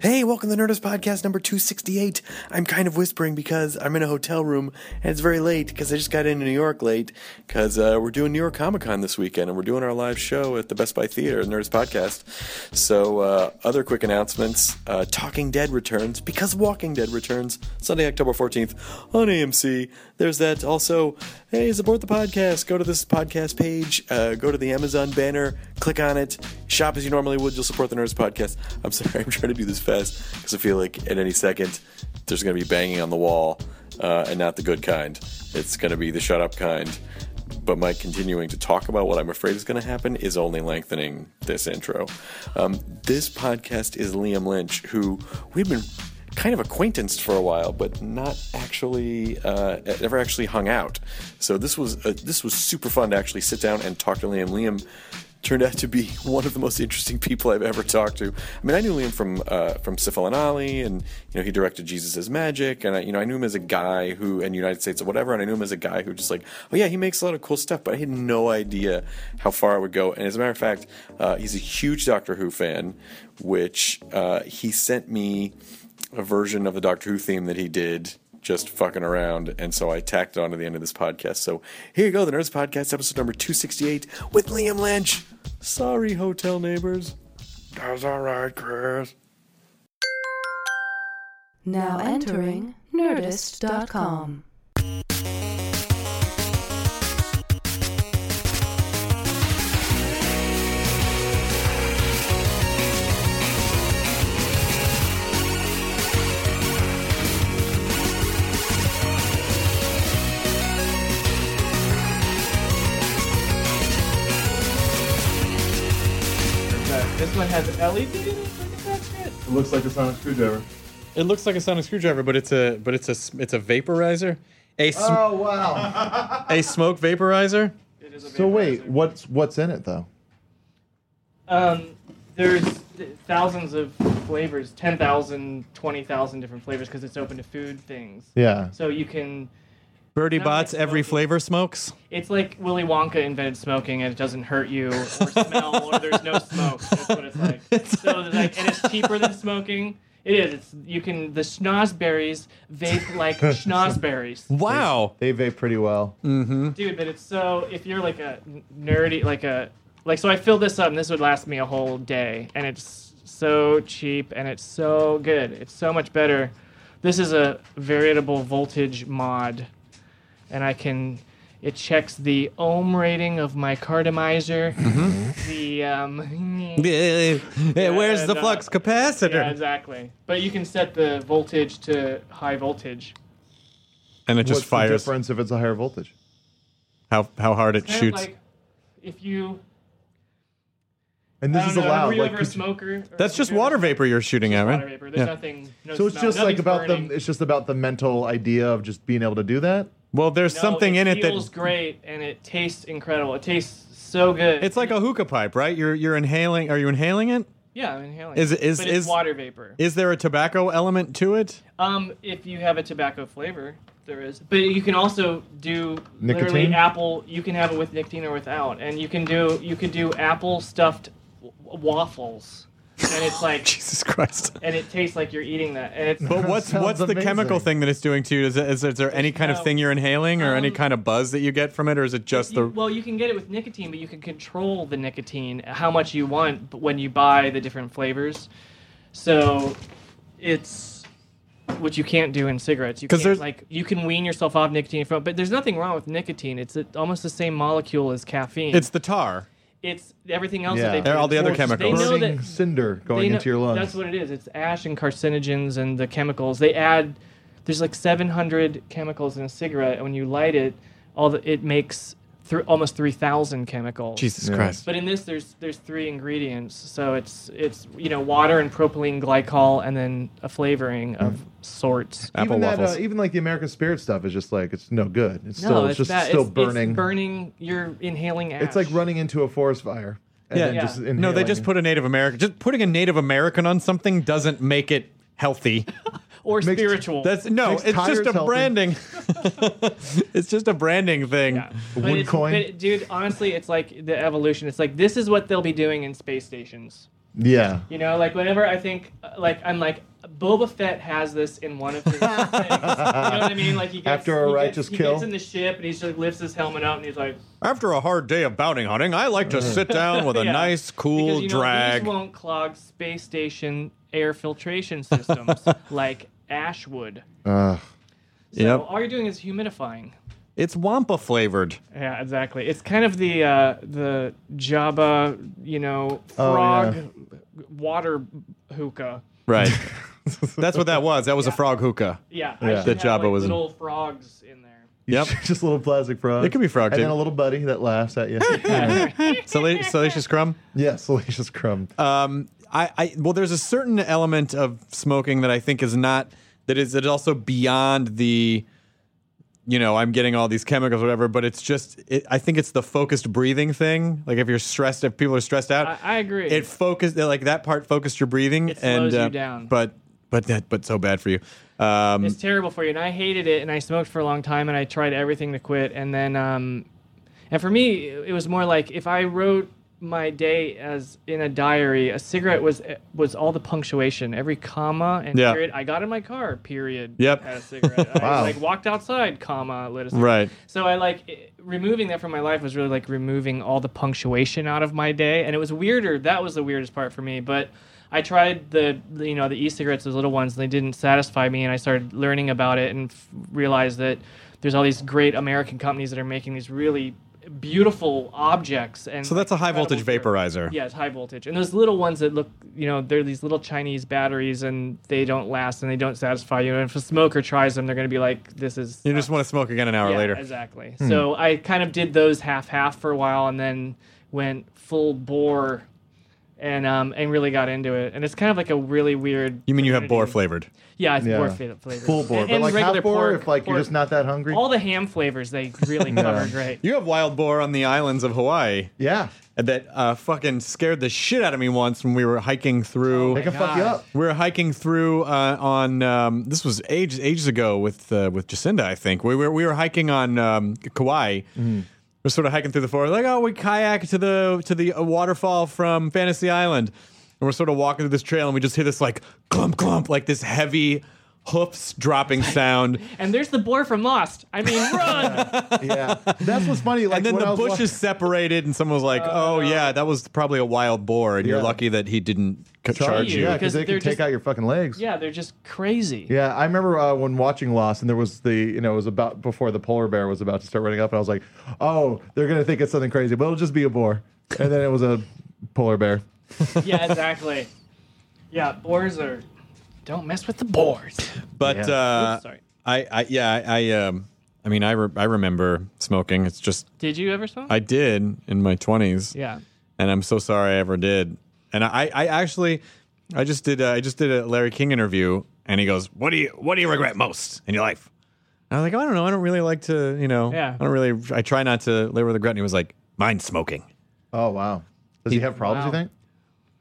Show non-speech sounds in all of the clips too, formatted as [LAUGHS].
Hey, welcome to Nerdist Podcast number 268. I'm kind of whispering because I'm in a hotel room and it's very late because I just got into New York late because uh, we're doing New York Comic Con this weekend and we're doing our live show at the Best Buy Theater, Nerdist Podcast. So, uh, other quick announcements uh, Talking Dead returns because Walking Dead returns Sunday, October 14th on AMC. There's that. Also, hey, support the podcast. Go to this podcast page, uh, go to the Amazon banner, click on it, shop as you normally would. You'll support the Nerdist Podcast. I'm [LAUGHS] sorry, I'm trying to do this fast because I feel like at any second there's going to be banging on the wall, uh, and not the good kind. It's going to be the shut up kind. But my continuing to talk about what I'm afraid is going to happen is only lengthening this intro. Um, this podcast is Liam Lynch, who we've been kind of acquaintanced for a while, but not actually uh, ever actually hung out. So this was uh, this was super fun to actually sit down and talk to Liam. Liam turned out to be one of the most interesting people I've ever talked to. I mean, I knew Liam from uh, from Sifl and Olly, and you know he directed Jesus Magic, and I, you know I knew him as a guy who in United States or whatever, and I knew him as a guy who just like, oh yeah, he makes a lot of cool stuff, but I had no idea how far it would go. And as a matter of fact, uh, he's a huge Doctor Who fan, which uh, he sent me a version of the Doctor Who theme that he did just fucking around, and so I tacked it on to the end of this podcast. So here you go, the Nerdist Podcast, episode number 268 with Liam Lynch. Sorry, hotel neighbors. That's all right, Chris. Now entering Nerdist.com. This one has LED in it. I think it. It looks like a sonic screwdriver. It looks like a sonic screwdriver, but it's a but it's a it's a vaporizer, a sm- Oh wow! a smoke vaporizer. It is a so wait, what's what's in it though? Um, there's thousands of flavors, 10,000, 20,000 different flavors because it's open to food things. Yeah. So you can. Birdie Not like Bots, every smoking. flavor smokes. It's like Willy Wonka invented smoking and it doesn't hurt you or smell or there's no smoke. That's what it's like. [LAUGHS] so it's like, and it's cheaper than smoking. It is. It's you can the schnozberries vape like [LAUGHS] schnozberries. Wow. They vape pretty well. Mm-hmm. dude but it's so if you're like a nerdy like a like so i filled this up and this would last me a whole day and it's so cheap and it's so good it's so much better this is a variable voltage mod and i can it checks the ohm rating of my cartomizer the um [LAUGHS] Yeah, where's the no. flux capacitor? yeah exactly but you can set the voltage to high voltage and it just What's the fires. difference if it's a higher voltage? How how hard it kind of shoots. like if you And this I is don't know, allowed. Were you Like, ever a could you- smoker? or That's just have water vapor you're shooting at, right? Water vapor. There's Yeah. nothing. No so it's smell, just like nothing's about burning. the. It's just about the mental idea of just being able to do that. Well, there's No, something in it that feels great and it tastes incredible. It tastes so good. it's like a hookah pipe, right? You're you're inhaling. Are you inhaling it? yeah, I'm inhaling. Is- it. is- but is- it's water vapor. Is there a tobacco element to it? Um, if you have a tobacco flavor, there is. But you can also do literally apple. You can have it with nicotine or without, and you can do you can do apple stuffed w- waffles. And it's like [LAUGHS] Jesus Christ. and it tastes like you're eating that. And it's But what's what's the amazing. chemical thing that it's doing to you? Is, it, is, is there any kind of thing you're inhaling or any Um, kind of buzz that you get from it, or is it just You- the? well, you can get it with nicotine, but you can control the nicotine how much you want when you buy the different flavors. So it's what you can't do in cigarettes. You 'Cause can't there's- like you can wean yourself off nicotine from, but there's nothing wrong with nicotine. It's a, almost the same molecule as caffeine. It's the tar. It's everything else Yeah. that they They're do. all the other Or chemicals. They know burning that- cinder going they know- into your lungs. That's what it is. It's ash and carcinogens and the chemicals. They add there's like 700 chemicals in a cigarette, and when you light it, all the, it makes th- almost 3,000 chemicals. Jesus Yeah. Christ. But in this, there's there's three ingredients. So it's it's you know water and propylene glycol, and then a flavoring of sorts. Apple even that, waffles. uh, even like the American Spirit stuff is just like it's no good. It's No, still it's it's just bad. still It's- it's burning. burning. You're inhaling ash. It's like running into a forest fire. And Yeah. then Yeah. just no, they just put a Native American. Just putting a Native American on something doesn't make it healthy. [LAUGHS] or Makes- spiritual. That's no, Makes it's just tires a healthy. branding. [LAUGHS] it's just a branding thing. Yeah. But wood it's- coin? but, dude, honestly, it's like the evolution. It's like this is what they'll be doing in space stations. yeah. You know, like whenever I think, uh, like I'm like Boba Fett has this in one of his [LAUGHS] things. You know what I mean? Like he gets, After a he righteous gets, kill? he gets in the ship and he just lifts his helmet up and he's like, After a hard day of bounty hunting, I like to sit down with a [LAUGHS] Yeah. nice, cool because you know drag. these won't clog space station air filtration systems like ash would. Ugh. So Yep. all you're doing is humidifying. It's wampa flavored. Yeah, exactly. It's kind of the uh, the Jabba, you know, Oh, frog yeah. water hookah. Right. [LAUGHS] That's what that was. That was a frog hookah. Yeah, Yeah. I That have, Jabba like, was in- little frogs in there. Yep. [LAUGHS] just a little plastic frog. It could be frog, And too. then a little buddy that laughs at you. Sala- [LAUGHS] Salacious crumb. yeah, salacious crumb. Um, I, I well, there's a certain element of smoking that I think is not that is that is also beyond the, you know, I'm getting all these chemicals, whatever. But it's just, it, I think it's the focused breathing thing. Like if you're stressed, if people are stressed out, I, I agree. it focused like that part focused your breathing It and slows you uh, down. But but that but so bad for you. Um, it's terrible for you, and I hated it, and I smoked for a long time, and I tried everything to quit, and then, um, and for me, it was more like if I wrote my day as in a diary, a cigarette was eh, was all the punctuation, every comma and Yeah. period. I got in my car, period. Yep. Had a cigarette. [LAUGHS] Wow. I like walked outside, comma, lit a cigarette. right. So I like it- removing that from my life was really like removing all the punctuation out of my day, and it was weirder. That was the weirdest part for me. But I tried the the, you know the e-cigarettes, those little ones, and they didn't satisfy me, and I started learning about it and f- realized that there's all these great American companies that are making these really beautiful objects and So that's a high voltage vaporizer. yeah, it's high voltage. And those little ones that look, you know, they're these little Chinese batteries and they don't last and they don't satisfy you. And if a smoker tries them, they're going to be like, this is. You just want to smoke again an hour yeah, later. Exactly. Hmm. So I kind of did those half half for a while and then went full bore and um and really got into it. And it's kind of like a really weird. You mean you have boar flavored? Yeah, it's Yeah. boar fla- flavor. Full bore. And, but and like regular half bore, pork, if like you're pork. just not that hungry. All the ham flavors they really [LAUGHS] cover great. You have wild boar on the islands of Hawaii. yeah. that uh, fucking scared the shit out of me once when we were hiking through. They can fuck you God. up. we were hiking through uh, on um, this was ages ages ago with uh, with Jacinda, I think. We were we were hiking on um, Kauai. We're sort of hiking through the forest, like oh, we kayak to the to the uh, waterfall from Fantasy Island, and we're sort of walking through this trail, and we just hear this like clump clump, like this heavy hoofs dropping [LAUGHS] sound, And there's the boar from Lost. I mean, [LAUGHS] run! Yeah. That's what's funny. Like and then when the was wa- bushes separated, and someone was like, "Oh yeah, that was probably a wild boar," and you're lucky that he didn't c- Charge charge you. you. Yeah, because because they they're can take just- out your fucking legs. yeah, they're just crazy. Yeah, I remember uh, when watching Lost, and there was the, you know, it was about before the polar bear was about to start running up, and I was like, oh, they're gonna think it's something crazy, but it'll just be a boar, and then it was a polar bear. [LAUGHS] yeah, exactly. Yeah, boars are. Don't mess with the boars. But Yeah. uh, Oops, sorry. I, I, yeah, I, I, um, I mean, I, re- I remember smoking. It's just Did you ever smoke? I did in my twenties, yeah. and I'm so sorry I ever did. And I, I actually, I just did, uh, I just did a Larry King interview, and he goes, "What do you, what do you regret most in your life?" And I was like, "I don't know. I don't really like to, you know, Yeah. I don't really. I try not to live with regret." And he was like, "Mine's smoking." Oh wow. Does he, have problems? You Wow. think?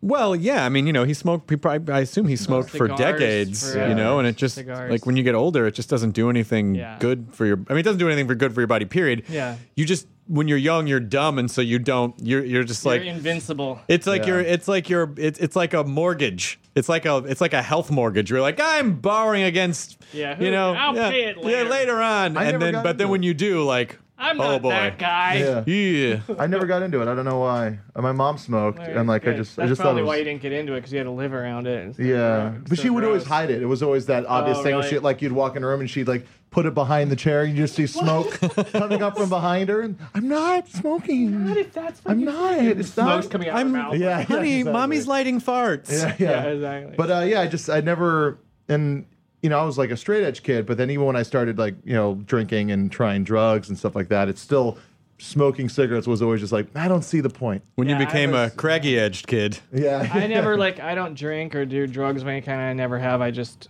Well, yeah, I mean, you know, he smoked. He probably, I assume he smoked for decades, for- you know, and it just Cigars. like when you get older, it just doesn't do anything Yeah. good for your. I mean, it doesn't do anything for good for your body. Period. Yeah. You just when you're young, you're dumb, and so you don't. You're you're just You're like invincible. it's like Yeah. you're it's like you're it's it's like a mortgage. It's like a it's like a health mortgage. You're like I'm borrowing against Yeah, who- you know I'll yeah, pay it yeah later. later on, I and then but then into when you do like I'm oh not boy that guy. Yeah. yeah I never got into it. I don't know why. My mom smoked, Very and like I just, That's I just thought probably it was. why you didn't get into it because you had to live around it. and stuff. Yeah, but So she would always hide it. It was always that obvious Oh, thing where really? she like you'd walk in a room and she'd like put it behind the chair and you just see smoke [LAUGHS] coming up from behind her. And I'm not smoking. What if that's what I'm not. think? It's Smoke's not. coming out I'm- of her mouth. Yeah, yeah, honey exactly. mommy's lighting farts Yeah, yeah. Yeah, exactly. But uh, yeah, I just I never and you know I was like a straight edge kid, but then even when I started like you know drinking and trying drugs and stuff like that, it's still smoking cigarettes was always just like I don't see the point. when Yeah, you I became was- a craggy edged kid. Yeah, I never [LAUGHS] like I don't drink or do drugs of any kind. I never have. I just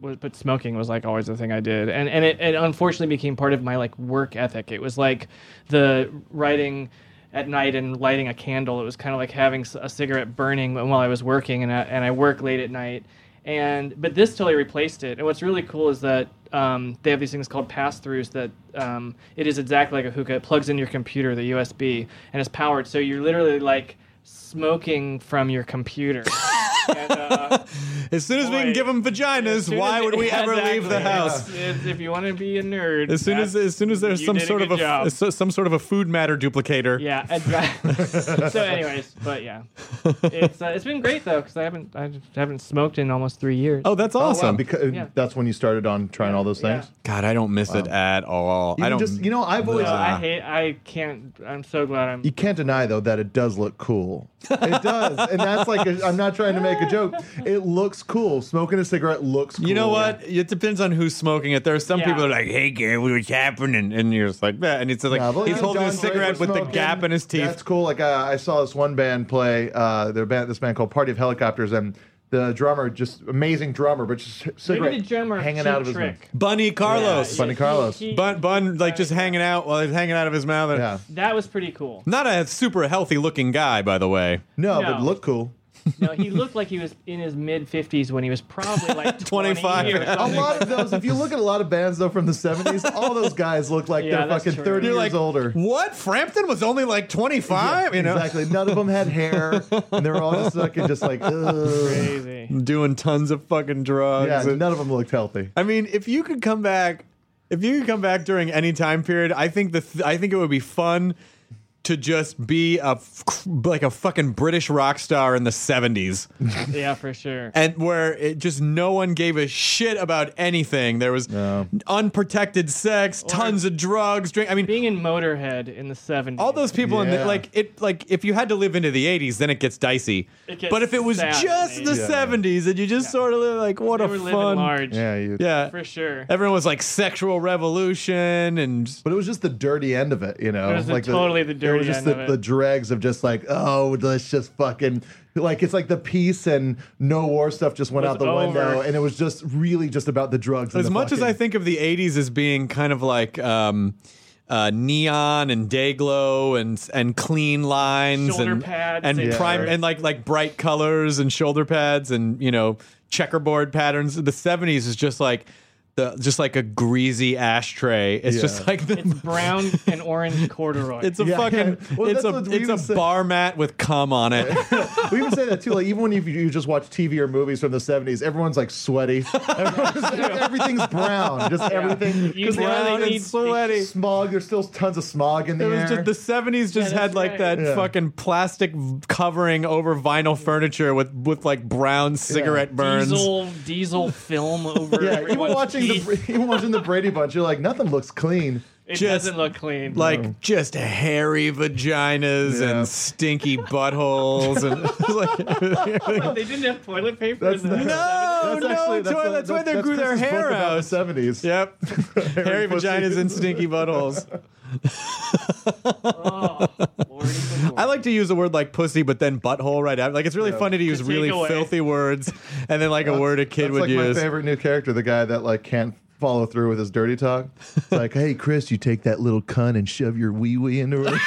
was, but smoking was like always the thing I did, and and it, it unfortunately became part of my like work ethic. It was like the writing at night and lighting a candle. It was kind of like having s- a cigarette burning while I was working, and I, and I work late at night. And but this totally replaced it. And what's really cool is that um, they have these things called pass-throughs that um, it is exactly like a hookah. It plugs in your computer, the USB, and it's powered. So you're literally like smoking from your computer. [LAUGHS] and, uh, As soon as we can give them vaginas, why would we yeah, [LAUGHS] ever leave the house? It's- it's- if you want to be a nerd, As soon as as soon as there's some did sort of a job. some sort of a food matter duplicator. yeah, exactly. [LAUGHS] so, anyways, but yeah, it's uh, it's been great though because I haven't I haven't smoked in almost three years. Oh, that's Oh, wow, awesome. because Yeah. that's when you started on trying all those Yeah. things. God, I don't miss it at all. I don't. just you know I've always No, I hate. I can't. I'm so glad I'm. You can't deny though that it does look cool. It does, and that's like i I'm not trying to make a joke. It looks cool. Smoking a cigarette looks. cool. you know what? It depends on who's smoking it. There are some Yeah. people that are like, "Hey, Gary, what's happening?" And you're just like, "That," and it's like Yeah, but he's like holding a cigarette Draper with the smoking, gap in his teeth. That's cool. Like uh, I saw this one band play. Uh, their band, this band called Party of Helicopters, and the drummer, just amazing drummer, but just Maybe cigarette the drummer hanging out of his mouth. Bunny Carlos, Bunny Carlos. he- Bun, Bun, like just hanging out while he's hanging out of his mouth. Yeah. that was pretty cool. Not a super healthy looking guy, by the way. No, No. but look cool. No, he looked like he was in his mid 50s when he was probably like [LAUGHS] 25. 20 or A something. lot of those, if you look at a lot of bands though from the '70s, all those guys look like Yeah, they're that's fucking true. 30 You're years like, older. what? Frampton was only like 25. you know, exactly. None of them had hair, and they were all just fucking just like, [LAUGHS] ugh. Crazy. doing tons of fucking drugs. yeah. and- None of them looked healthy. I mean, if you could come back, if you could come back during any time period, I think the th- I think it would be fun to just be a f- like a fucking British rock star in the 70s [LAUGHS] Yeah, for sure. and where it just no one gave a shit about anything. There was No. unprotected sex, tons of drugs, drink. I mean, Being in Motorhead in the 70s. all those people in the, like it like if you had to live into the 80s then it gets dicey. It gets but if it was just the the 80s. 70s and you just sort of live like what they a were fun large. Yeah, you. Yeah. For sure. Everyone was like sexual revolution and But it was just the dirty end of it, you know. It was the- like totally the It dirty was just the, the dregs of just like, oh, let's just fucking like it's like the peace and no war stuff just went out the window, and it was just really just about the drugs. as the much as I think of the 80s as being kind of like um, uh, neon and day glow and and clean lines Shoulder and pads and and- prime and like like bright colors and shoulder pads and you know checkerboard patterns. The 70s is just like the just like a greasy ashtray. It's Yeah. just like the, It's [LAUGHS] brown and orange corduroy. it's a Yeah, fucking yeah. Well, it's a it's a said. bar mat with cum on it. [LAUGHS] we even say that too. Like even when you, you just watch TV or movies from the '70s, everyone's like sweaty. [LAUGHS] Everyone's- everything's brown. Just everything. You Because really brown and need- sweaty. smog. There's still tons of smog in the It was air. just the seventies. Just Yeah, had that's like right. that Yeah. fucking plastic covering over vinyl furniture with with like brown cigarette burns. Diesel diesel film over yeah, even everyone's watching the even [LAUGHS] watching the Brady Bunch, you're like nothing looks clean. It just doesn't look clean. Like just hairy vaginas Yeah. and stinky buttholes and [LAUGHS] like, they didn't have toilet paper. That's in the no, That's no, actually that's, toilet- that's why they grew their hair out. The '70s. Yep, [LAUGHS] hairy pussy. vaginas and stinky buttholes. [LAUGHS] Oh, Lordy good I like to use a word like pussy, but then butthole right after. Like it's really funny to use really away. filthy words and then like a word a kid That's would like use. my favorite new character, the guy that like can't follow through with his dirty talk. It's [LAUGHS] like, hey, Chris, you take that little cunt and shove your wee wee into her.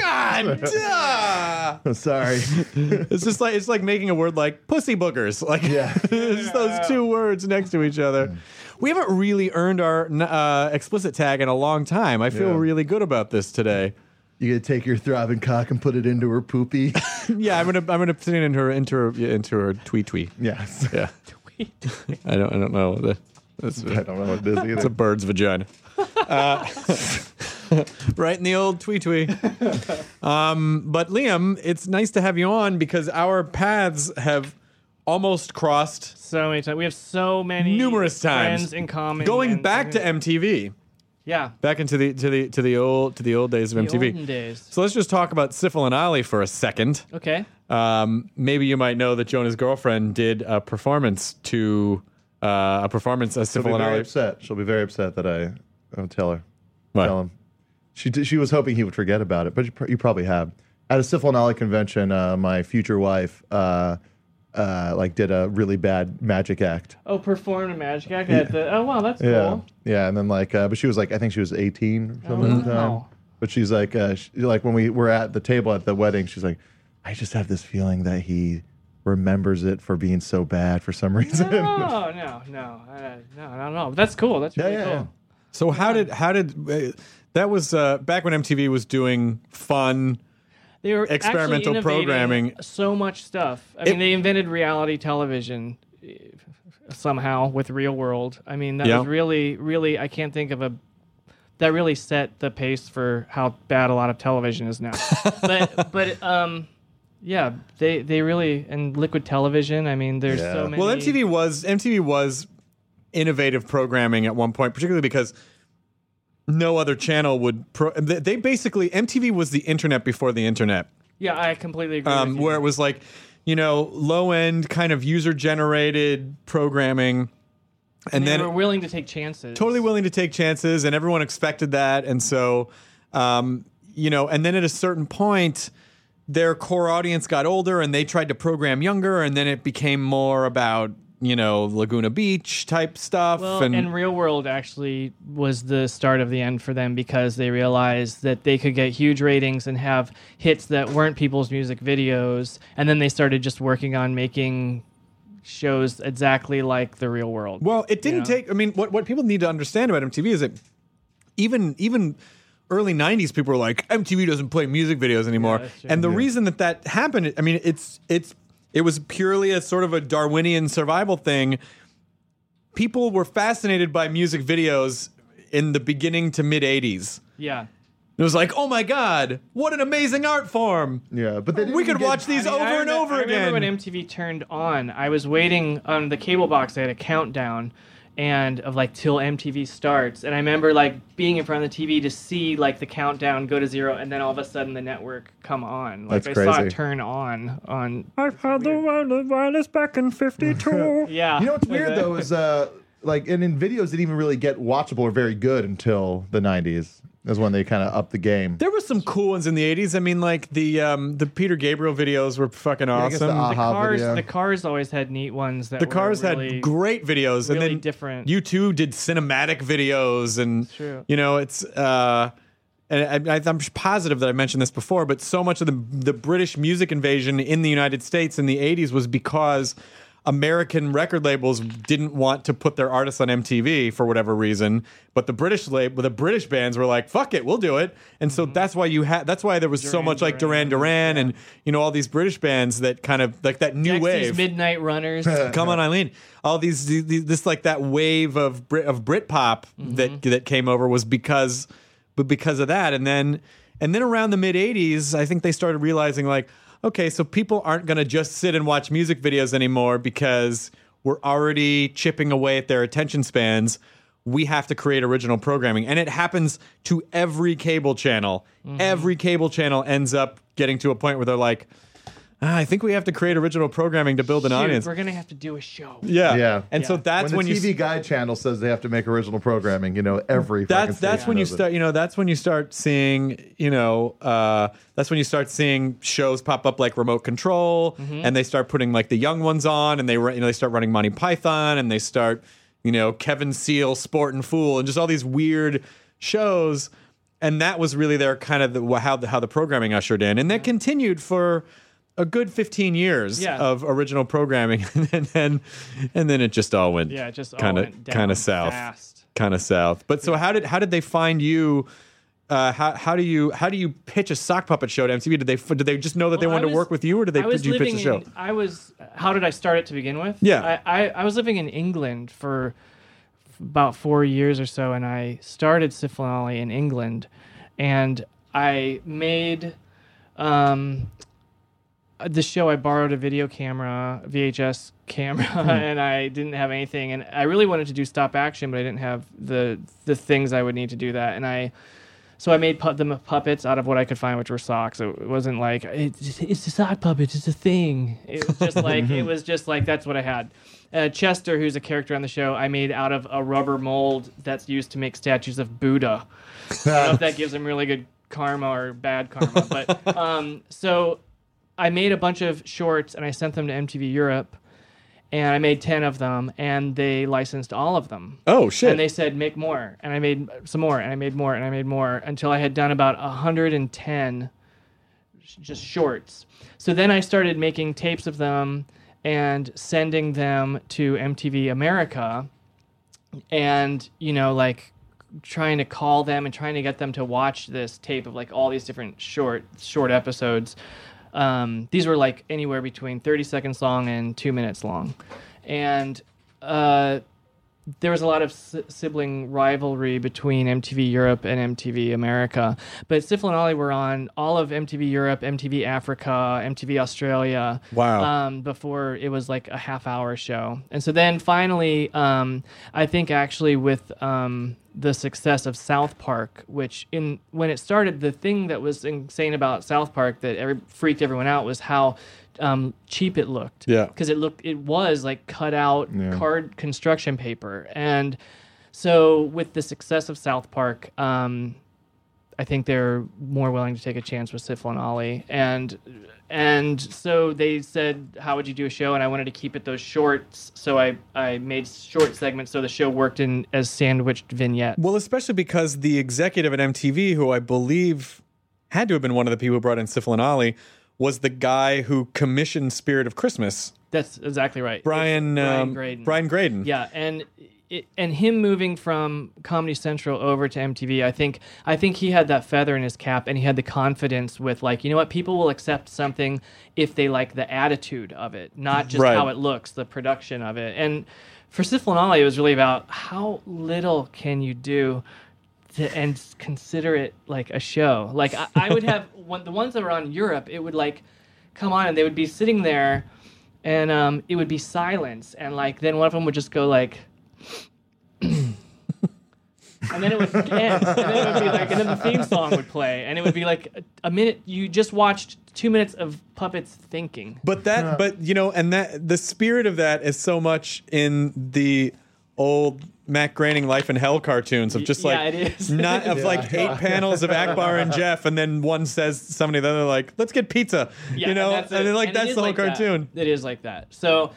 God, [LAUGHS] duh. I'm sorry. [LAUGHS] It's just like it's like making a word like pussy boogers. Like Yeah. it's those two words next to each other. We haven't really earned our uh, explicit tag in a long time. I feel Yeah. really good about this today. You gonna take your throbbing cock and put it into her poopy? Yeah, I'm gonna I'm gonna put it in her into her into her tweet tweet. yes. Yeah, I don't I don't know. The- That's, I don't know what it is [LAUGHS] It's a bird's vagina. Uh, [LAUGHS] right in the old twee twee. Um, but Liam, it's nice to have you on because our paths have almost crossed So many times. We have so many numerous times friends in common. Going and- back to MTV, yeah, back into the to the to the old to the old days of the MTV. olden days. So let's just talk about Sifl and Olly for a second. Okay. Um, maybe you might know that Jonah's girlfriend did a performance to uh, a performance as She'll be Sifl and very Olly. upset. She'll be very upset that I don't tell her. What? Tell him. She d- she was hoping he would forget about it, but you, pr- you probably have. At a Sifl and Olly convention, uh, my future wife uh, uh, like did a really bad magic act. Oh, performed a magic act at the. Oh wow, that's Yeah, cool. yeah, and then like, uh, but she was like, I think she was 18 or something. at the time. wow. But she's like, uh, she, like when we were at the table at the wedding, she's like, I just have this feeling that he remembers it for being so bad for some reason. No, no, no, uh, no, no, no. That's cool. That's really yeah, cool. yeah. So how did how did uh, that was uh, back when MTV was doing fun? They were Experimental programming. So much stuff. I It- mean, they invented reality television eh, somehow with Real World. I mean, that Yeah. was really, really. I can't think of a. That really set the pace for how bad a lot of television is now. [LAUGHS] but but um, yeah, they they really and liquid television. I mean, there's Yeah. so many. Well, MTV was MTV was innovative programming at one point, particularly because no other channel would. Pro- they they basically MTV was the internet before the internet. Yeah, I completely agree. um, with you. where it was like, you know, low end kind of user generated programming, and they then they were willing to take chances. totally willing to take chances, and everyone expected that, and so, um, you know, and then at a certain point. Their core audience got older and they tried to program younger, and then it became more about, you know, Laguna Beach type stuff. Well, and, and Real World actually was the start of the end for them because they realized that they could get huge ratings and have hits that weren't people's music videos, and then they started just working on making shows exactly like the Real World. Well, it didn't know? take. I mean, what what people need to understand about MTV is that even even early '90s, people were like, MTV doesn't play music videos anymore. that's true. and the reason that that happened, I mean, it's it's it was purely a sort of a Darwinian survival thing. People were fascinated by music videos in the beginning to mid '80s. yeah. It was like, oh my god, what an amazing art form! yeah, but they didn't We could get- watch these I mean, over I and remem- over I again. remember when MTV turned on. I was waiting on the cable box. They had a countdown, and of like till MTV starts. And I remember like being in front of the TV to see like the countdown go to zero, and then all of a sudden the network come on. Like That's I saw it turn on on. I've had the wireless, wireless back in '52. [LAUGHS] Yeah. You know what's weird [LAUGHS] though is uh like and in videos didn't even really get watchable or very good until the 90s. Is when they kind of upped the game. There were some cool ones in the '80s. I mean, like the um, the Peter Gabriel videos were fucking I guess the awesome. the Aha cars, video. the cars always had neat ones. That the were cars really, had great videos, and really then different. U2 did cinematic videos, and true. you know, it's. Uh, and I, I, I'm positive that I mentioned this before, but so much of the the British music invasion in the United States in the '80s was because American record labels didn't want to put their artists on MTV for whatever reason, but the British label, the British bands were like, "Fuck it, we'll do it," and so that's why you had. That's why there was so Mm-hmm. Duran much like Duran Duran and you know all these British bands that kind of like that new Dexys wave. Midnight Runners. [LAUGHS] Come on, Eileen. All these, these this like that wave of Brit of Britpop that that came over was because, but because of that, and then and then around the mid '80s, I think they started realizing like, okay, so people aren't going to just sit and watch music videos anymore because we're already chipping away at their attention spans. We have to create original programming, and it happens to every cable channel. Mm-hmm. Every cable channel ends up getting to a point where they're like. "Ah, I think we have to create original programming to build an Shoot, audience. We're gonna have to do a show. Yeah, Yeah. And so that's when when, the you. TV Guide channel says they have to make original programming, you know, every That's that's when you does it. start. You know, that's when you start seeing. You know, uh, that's when you start seeing shows pop up like Remote Control, Mm-hmm. and they start putting like the young ones on, and they ru- you know they start running Monty Python, and they start you know Kevin Seal, Sport and Fool, and just all these weird shows. and that was really their kind of the, how the how the programming ushered in, and that continued for a good 15 years Yeah. of original programming, [LAUGHS] and then and then it just all went Yeah, just kind of kind of south, kind of south. But so how did how did they find you? Uh, how, how do you how do you pitch a sock puppet show to MTV? Did they did they just know that they Well, I wanted to work with you, or did they did you pitch the show? in- I was. How did I start it to begin with? Yeah. I, I, I was living in England for about four years or so, and I started Syphilin in England, and I made um, the show. I borrowed a video camera, VHS [LAUGHS] camera, and I didn't have anything, and I really wanted to do stop action, but I didn't have the the things I would need to do that, and I. So I made pu- them puppets out of what I could find, which were socks. It wasn't like it's, it's a sock puppet, it's a thing. It was just [LAUGHS] like it was just like that's what I had. Uh, Chester, who's a character on the show, I made out of a rubber mold that's used to make statues of Buddha. I don't know if that [LAUGHS] gives him really good karma or bad karma, but um, so I made a bunch of shorts and I sent them to MTV Europe, and I made ten of them, and they licensed all of them. Oh shit! And they said make more, and I made some more, and I made more, and I made more until I had done about 110 just shorts. So then I started making tapes of them and sending them to MTV America, and you know like trying to call them and trying to get them to watch this tape of like all these different short short episodes. Um, these were like anywhere between 30 seconds long and two minutes long, and uh, there was a lot of si- sibling rivalry between MTV Europe and MTV America. But Sifl and Olly were on all of MTV Europe, MTV Africa, MTV Australia. Wow. Um, before it was like a half hour show. And so then finally, um, I think actually with um, the success of South Park, which in when it started, the thing that was insane about South Park that every, freaked everyone out was how um, cheap it looked. Yeah. because it looked it was like cut out Yeah. card construction paper. And so with the success of south park um, i think they're more willing to take a chance with Sifl and Olly. And and so they said how would you do a show? And i wanted to keep it those shorts. So i i made short segments so the show worked in as sandwiched vignettes. Well, especially because the executive at MTV, who I believe had to have been one of the people who brought in Sifl and Olly, was the guy who commissioned Spirit of Christmas. that's exactly right Brian brian um, Graden. Brian Graden. Yeah, and it, and him moving from Comedy Central over to MTV, I think I think he had that feather in his cap, and he had the confidence with like, you know what, people will accept something if they like the attitude of it, not just Right. how it looks, the production of it. And for Sifl and Olly, it was really about how little can you do. To, and consider it like a show. Like I, I would have [LAUGHS] one, the ones that were on Europe. It would like come on, and they would be sitting there, and um, it would be silence, and like then one of them would just go like, [CLEARS THROAT] and then it would end, and then it would be like, and then the theme song would play, and it would be like a, a minute. You just watched two minutes of puppets thinking. But that, but you know, and that the spirit of that is so much in the old Matt Groening Life in Hell cartoons of just [LAUGHS] Yeah, like it is. not of like eight [LAUGHS] panels of Akbar and Jeff, and then one says somebody, then they're like, "Let's get pizza," Yeah, you know, and, that's and then like And that's the whole like that. cartoon. It is like that. So,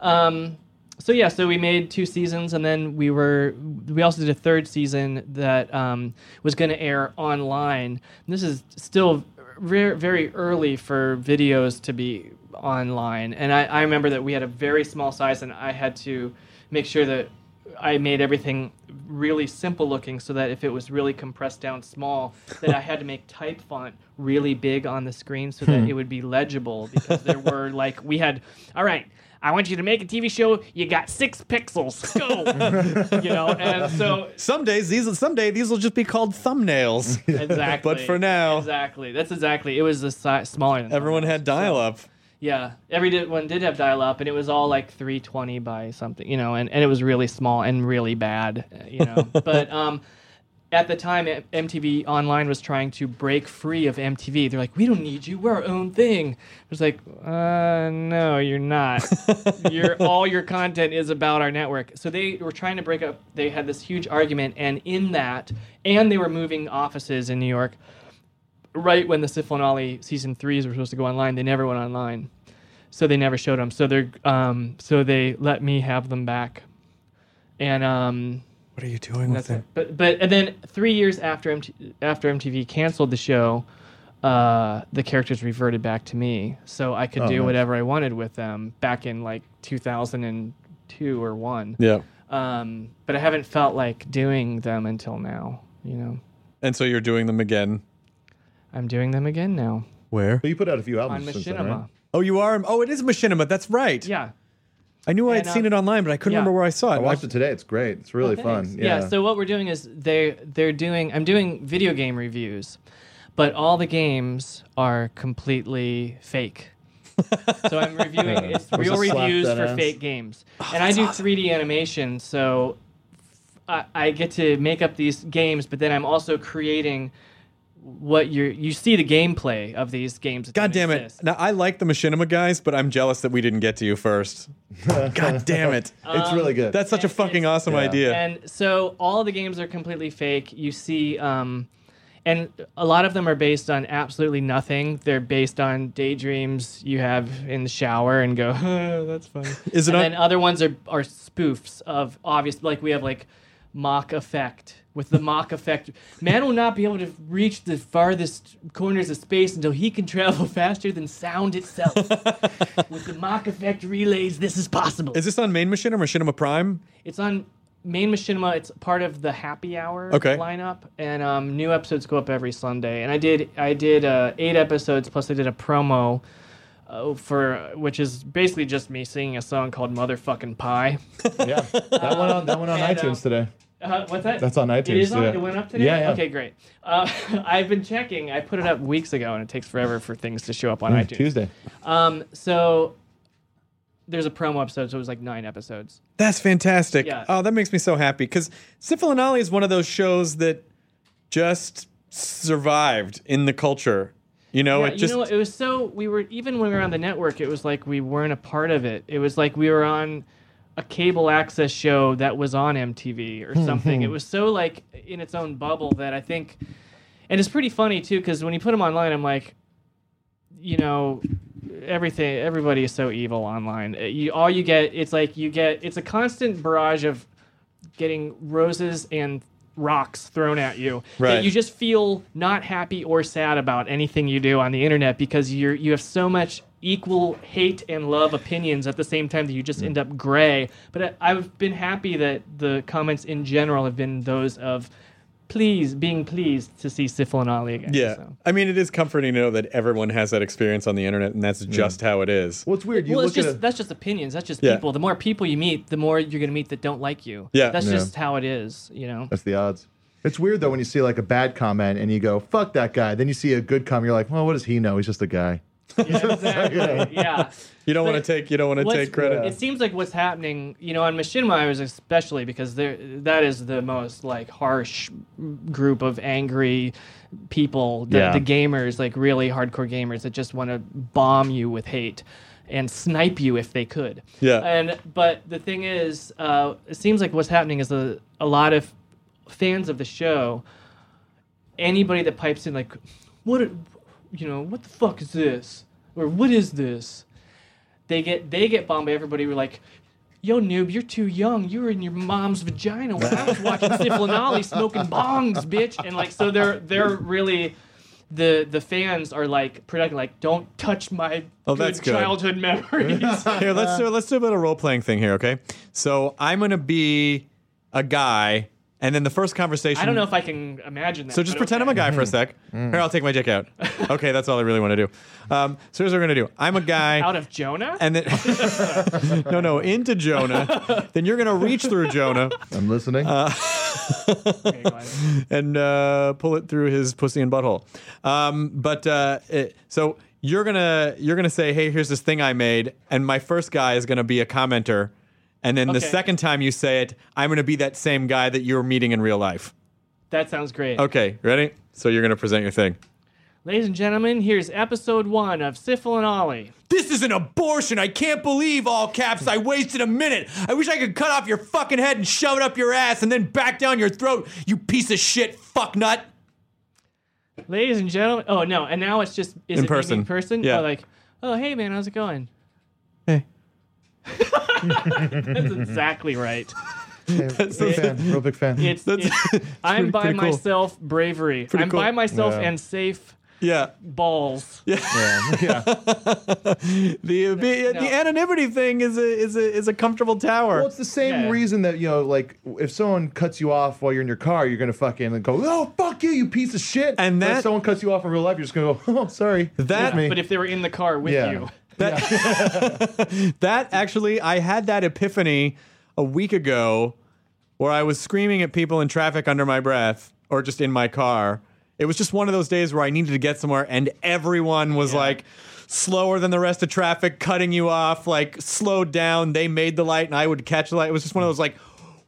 um, so yeah, so we made two seasons, and then we were we also did a third season that um, was going to air online. And this is still very very early for videos to be online, and I, I remember that we had a very small size, and I had to make sure that I made everything really simple looking so that if it was really compressed down small, that I had to make type font really big on the screen so that hmm. it would be legible because there were [LAUGHS] like we had all right, I want you to make a TV show, you got 6 pixels. Go. [LAUGHS] you know, and so Some days these, someday these will just be called thumbnails. exactly. [LAUGHS] But for now- Exactly. That's exactly. It was a si- smaller than Everyone had dial up. Yeah, every one did have dial up, and it was all like 320 by something, you know, and, and it was really small and really bad, uh, you know. [LAUGHS] but um, at the time, MTV Online was trying to break free of MTV. They're like, we don't need you, we're our own thing. It was like, uh, no, you're not. [LAUGHS] your all your content is about our network. So they were trying to break up. They had this huge argument, and in that, and they were moving offices in New York right when the Olly season threes were supposed to go online, they never went online, so they never showed them. So they're um, so they let me have them back, and um, What are you doing with it? it. But but and then three years after MT, after MTV canceled the show, uh, the characters reverted back to me, so I could Oh, do nice. whatever I wanted with them back in like 2002 or one. Yeah. Um, but I haven't felt like doing them until now. You know, And so you're doing them again. I'm doing them again now Where? But you put out a few on albums since then, Machinima. right? Oh, you are. Oh, it is Machinima. That's right. Yeah. I knew I had And, seen um, it online, but I couldn't yeah. remember where I saw it. I watched it today. It's great. It's really fun. Thanks. Yeah. So what we're doing is they they're doing I'm doing video game reviews, but all the games are completely fake. [LAUGHS] so I'm reviewing it's Where's real the slap reviews that for ass? fake games, and I do 3D animation. So I, I get to make up these games, but then I'm also creating what you're you see the gameplay of these games. God damn it. exist. Now, I like the Machinima guys, but I'm jealous that we didn't get to you first. [LAUGHS] God damn it. it's really good. That's such a fucking awesome yeah. idea. And so all the games are completely fake. You see, um, and a lot of them are based on absolutely nothing. They're based on daydreams you have in the shower and go, [LAUGHS] "Oh, that's funny. Is it and on- then other ones are, are spoofs of obvious, like we have like Mach Effect. With the Mach Effect, man will not be able to reach the farthest corners of space until he can travel [LAUGHS] faster than sound itself. [LAUGHS] With the Mach Effect relays, this is possible. Is this on main Machinima or Machinima Prime? It's on main machinima. It's part of the happy hour Okay. lineup, and um, new episodes go up every Sunday. And I did I did uh, eight episodes plus I did a promo. Uh, for which is basically just me singing a song called "Motherfucking Pie." [LAUGHS] yeah. That went on. That went on And, iTunes um, today. Uh, what's that? That's on iTunes. It is on. yeah. It went up today. Yeah, yeah. Okay, great. Uh, [LAUGHS] I've been checking. I put it up weeks ago, and it takes forever for things to show up on iTunes. Tuesday. Um, so there's a promo episode, so it was like nine episodes. That's fantastic. Yeah. Oh, that makes me so happy because Sifl and Olly is one of those shows that just survived in the culture. You know, Yeah, it just you know, it was so we were even when we were on the network, it was like we weren't a part of it. It was like we were on a cable access show that was on MTV or something. it was so like in its own bubble that I think, and it's pretty funny too because when you put them online, I'm like, you know, everything, everybody is so evil online. Uh, You all you get, it's like you get, it's a constant barrage of getting roses and rocks thrown at you Right. that you just feel not happy or sad about anything you do on the internet because you're you have so much equal hate and love opinions at the same time that you just mm. end up gray but I, i've been happy that the comments in general have been those of please being pleased to see Sifl and Olly again yeah. so. I mean, it is comforting to know that everyone has that experience on the internet, and that's mm. just how it is. Well, it's weird. You well, look it's just at a, that's just opinions. That's just Yeah. people. The more people you meet, the more you're gonna meet that don't like you. Yeah. that's Yeah. just how it is. You know. That's the odds. It's weird though when you see like a bad comment and you go "fuck that guy," then you see a good comment, you're like, "Well, what does he know? He's just a guy." Yeah, exactly. [LAUGHS] yeah. You don't want to take. You don't want to take credit. It seems like what's happening, you know, on Machinima, I was especially because there that is the most like harsh group of angry people, the, Yeah. the gamers, like really hardcore gamers that just want to bomb you with hate and snipe you if they could. Yeah. And but the thing is, uh, it seems like what's happening is a, a lot of fans of the show. Anybody that pipes in like, what, a- you know, what the fuck is this, or what is this? they get they get bombed by everybody. We're like, yo noob, you're too young. You were in your mom's vagina when I was watching [LAUGHS] Sifl and Olly smoking bongs, bitch. And like, so they're they're really. The, the fans are like protecting like don't touch my Oh, good that's good. childhood memories. [LAUGHS] Here, let's do let's do a bit of role playing thing here, okay? So I'm gonna be a guy, and then the first conversation. I don't know if I can imagine that. So just but pretend okay. I'm a guy for a sec. [LAUGHS] Here, I'll take my dick out. Okay, that's all I really want to do. Um, so here's what we're gonna do. I'm a guy. out of Jonah. and then [LAUGHS] no, no, into Jonah. then you're gonna reach through Jonah I'm listening. Okay, go ahead. [LAUGHS] and uh, pull it through his pussy and butthole. Um, but uh, it, so you're gonna you're gonna say, hey, here's this thing I made, and my first guy is gonna be a commenter, and then the Okay. second time you say it, I'm gonna be that same guy that you're meeting in real life. that sounds great. Okay, ready? So you're gonna present your thing. Ladies and gentlemen, here's episode one of and Olly. This is an abortion. I can't believe all caps. I wasted a minute. I wish I could cut off your fucking head and shove it up your ass and then back down your throat, you piece of shit fuck nut. Ladies and gentlemen, oh no, and now it's just is In it person. in person? Yeah. Or like, oh hey man, how's it going? Hey. [LAUGHS] That's exactly right. Hey, big fan, real big fan. It's, That's- it's [LAUGHS] pretty- I'm by pretty cool. myself bravery. Pretty I'm cool. by myself Yeah. and safe Yeah. balls. yeah, yeah. [LAUGHS] The the, No. the anonymity thing is a is a is a comfortable tower. Well, it's the same Yeah. reason that you know, like, if someone cuts you off while you're in your car, you're gonna fucking go, "Oh, fuck you, you piece of shit." And But if someone cuts you off in real life, you're just gonna go, "Oh, sorry." That- Excuse me." But if they were in the car with Yeah. you, That [LAUGHS] that actually, I had that epiphany a week ago where I was screaming at people in traffic under my breath or just in my car. It was just one of those days where I needed to get somewhere and everyone was like slower than the rest of traffic, cutting you off, like slowed down. They made the light and I would catch the light. It was just one of those like,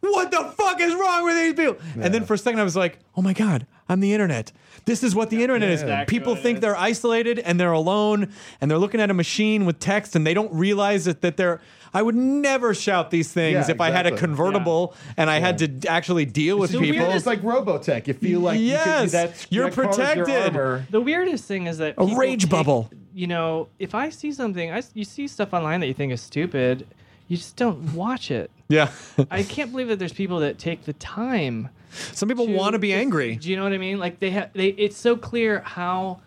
what the fuck is wrong with these people? And then for a second I was like, oh my God, I'm the internet. This is what the internet is. Exactly People what it think is. they're isolated and they're alone and they're looking at a machine with text and they don't realize that, that they're I would never shout these things Yeah, if I had a exactly. convertible and I had to actually deal with It's people. weird. It's like Robotech. You feel like you could, Yes, that's, you're that carves your protected. armor. the weirdest thing is that A rage take- bubble. You know, if I see something, I s you see stuff online that you think is stupid, you just don't watch it. yeah. I can't believe that there's people that take the time. Some people want to be angry. Do you know what I mean? Like they have, they. It's so clear how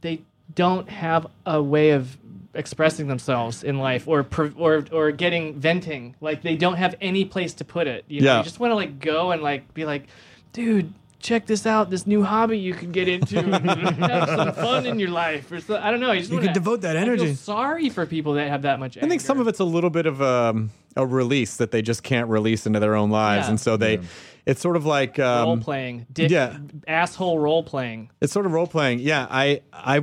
they don't have a way of expressing themselves in life or pro- or or getting venting. Like they don't have any place to put it. You know, Yeah. you just want to like go and like be like, dude. Check this out! This new hobby you can get into, [LAUGHS] have some fun in your life. Or so, I don't know. You, just You wanna- can devote that I feel energy. sorry for people that have that much. I think some of it's a little bit of um, a release that they just can't release into their own lives, Yeah. and so they, it's sort of like role um, playing, dick, yeah. asshole role playing. it's sort of role playing. Yeah, I I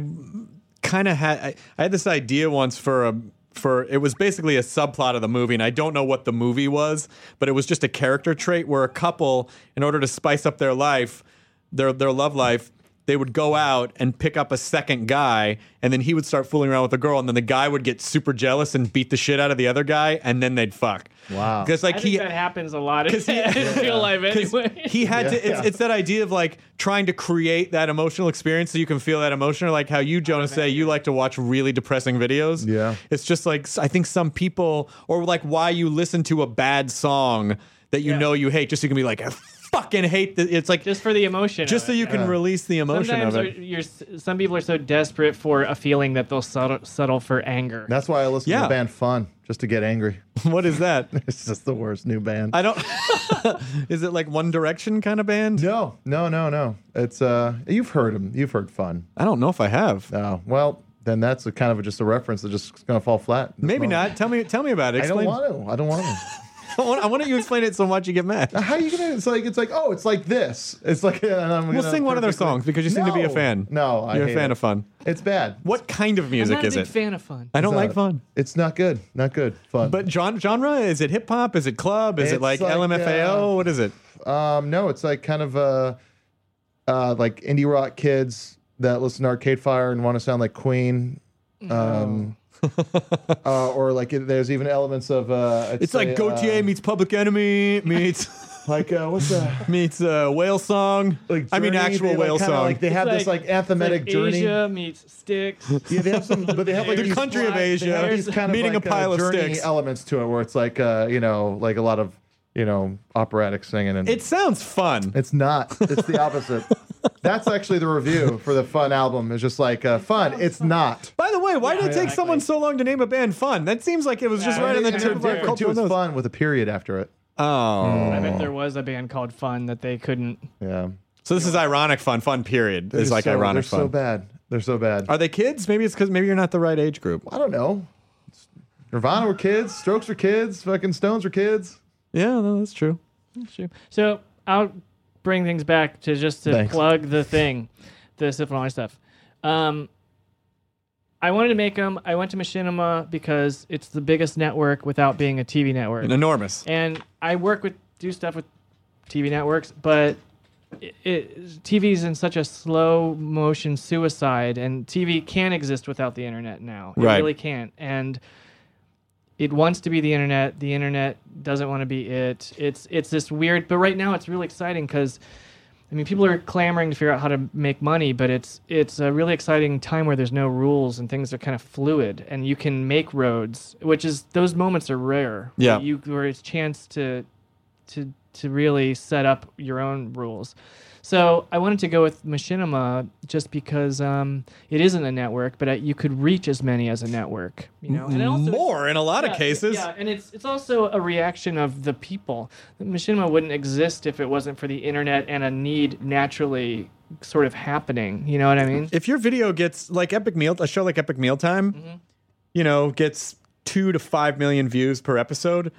kind of had I, I had this idea once for a for it was basically a subplot of the movie, and I don't know what the movie was, but it was just a character trait where a couple, in order to spice up their life, their their love life. They would go out and pick up a second guy, and then he would start fooling around with the girl, and then the guy would get super jealous and beat the shit out of the other guy, and then they'd fuck. Wow. Because like I he, that happens a lot in, 'Cause he- [LAUGHS] in real life 'Cause anyway. He had to. It's, it's that idea of like trying to create that emotional experience so you can feel that emotion. Or like how you, Jonas, oh, say you like to watch really depressing videos. Yeah. It's just like I think some people, or like why you listen to a bad song that you Yeah. know you hate, just so you can be like, I fucking hate. The, it's like just for the emotion. just so you can release the emotion Sometimes of it. are- you're, some people are so desperate for a feeling that they'll settle, settle for anger. That's why I listen Yeah. to the band Fun just to get angry. [LAUGHS] what is that? [LAUGHS] It's just the worst new band. I don't. [LAUGHS] is it like One Direction kind of band? no, no, no, no. It's uh, you've heard them. You've heard Fun. I don't know if I have. Oh, well, then that's a kind of a, just a reference that's just going to fall flat. Maybe moment. not. Tell me. Tell me about it. I don't Explain. want to. I don't want to. [LAUGHS] I want, I you to explain it so much you get mad. How are you gonna? It's like it's like oh, it's like this. It's like [LAUGHS] and I'm We'll gonna sing one of their perfectly- songs because you seem to be a fan. No, I You're a fan it. of fun. It's bad. What kind of music I'm music not a is big it? fan of fun. I don't It's like fun. It's not good. Not good. Fun. But genre, genre is it hip hop? Is it club? Is it like, like, LMFAO? uh, what is it? Um, no, it's like kind of uh, uh, like indie rock kids that listen to Arcade Fire and want to sound like Queen. Um, [LAUGHS] uh, or like it, there's even elements of uh, I'd It's like say, Gotye uh, meets Public Enemy meets [LAUGHS] like uh, what's that? [LAUGHS] meets uh, whale song. Like I mean, actual they, like, whale kinda song. Like they have It's this like like- anthematic Like journey. Asia meets Styx. Yeah, they have some, but they have like the these, country of Asia, they these kind of meeting like, a pile uh, of sticks. elements to it, where it's like uh, you know, like a lot of you know operatic singing, and It sounds fun. It's not. It's the opposite. That's actually the review for the Fun album. It's just like uh, fun. It's not. By the way, why did it take exactly. someone so long to name a band Fun? That seems like it was just Yeah, right on the it's tip kind of of different, Different too. cultural nose. fun with a period after it. Oh, I bet there was a band called Fun that they couldn't. Yeah. so this is ironic fun. Fun period They're is like so, ironic They're fun. so bad. They're so bad. Are they kids? Maybe it's because maybe you're not the right age group. I don't know. Nirvana were kids. Strokes were kids. Fucking Stones were kids. Yeah, no, that's true. Sure. So I'll bring things back to just to Thanks. plug the thing, the Syphilology stuff. Um, I wanted to make them. I went to Machinima because it's the biggest network without being a TV network. Enormous. and I work with do stuff with TV networks, but it, it, TV's in such a slow motion suicide, and TV can't exist without the internet now. It Right. really can't, and it wants to be the internet. The internet doesn't want to be it. It's it's this weird, but right now it's really exciting because. I mean, people are clamoring to figure out how to make money, but it's it's a really exciting time where there's no rules and things are kind of fluid, and you can make roads, which is those moments are rare. where Yeah. you where it's chance to to to really set up your own rules. So I wanted to go with Machinima just because um, it isn't a network, but uh, you could reach as many as a network. You know, and also- More in a lot yeah, of cases. Yeah, and it's it's also a reaction of the people. Machinima wouldn't exist if it wasn't for the internet and a need naturally sort of happening. You know what I mean? If your video gets like Epic Meal, a show like Epic Mealtime, Mm-hmm. you know, gets two to five million views per episode,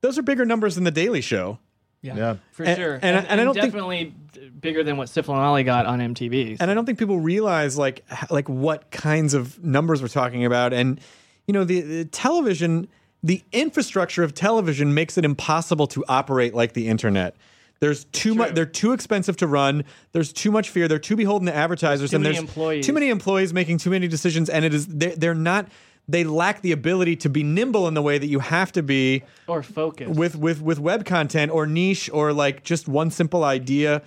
those are bigger numbers than the Daily Show. Yeah. For And- sure, and I- and I don't think- definitely bigger than what Sifl and Olly got on MTV. and I don't think people realize like like what kinds of numbers we're talking about. And you know, the, the television, the infrastructure of television makes it impossible to operate like the internet. There's too much. They're too expensive to run. There's too much fear. They're too beholden to advertisers, too and many there's employees. too many employees making too many decisions. And it is they're, they're not. They lack the ability to be nimble in the way that you have to be or focus with with with web content or niche or like just one simple idea.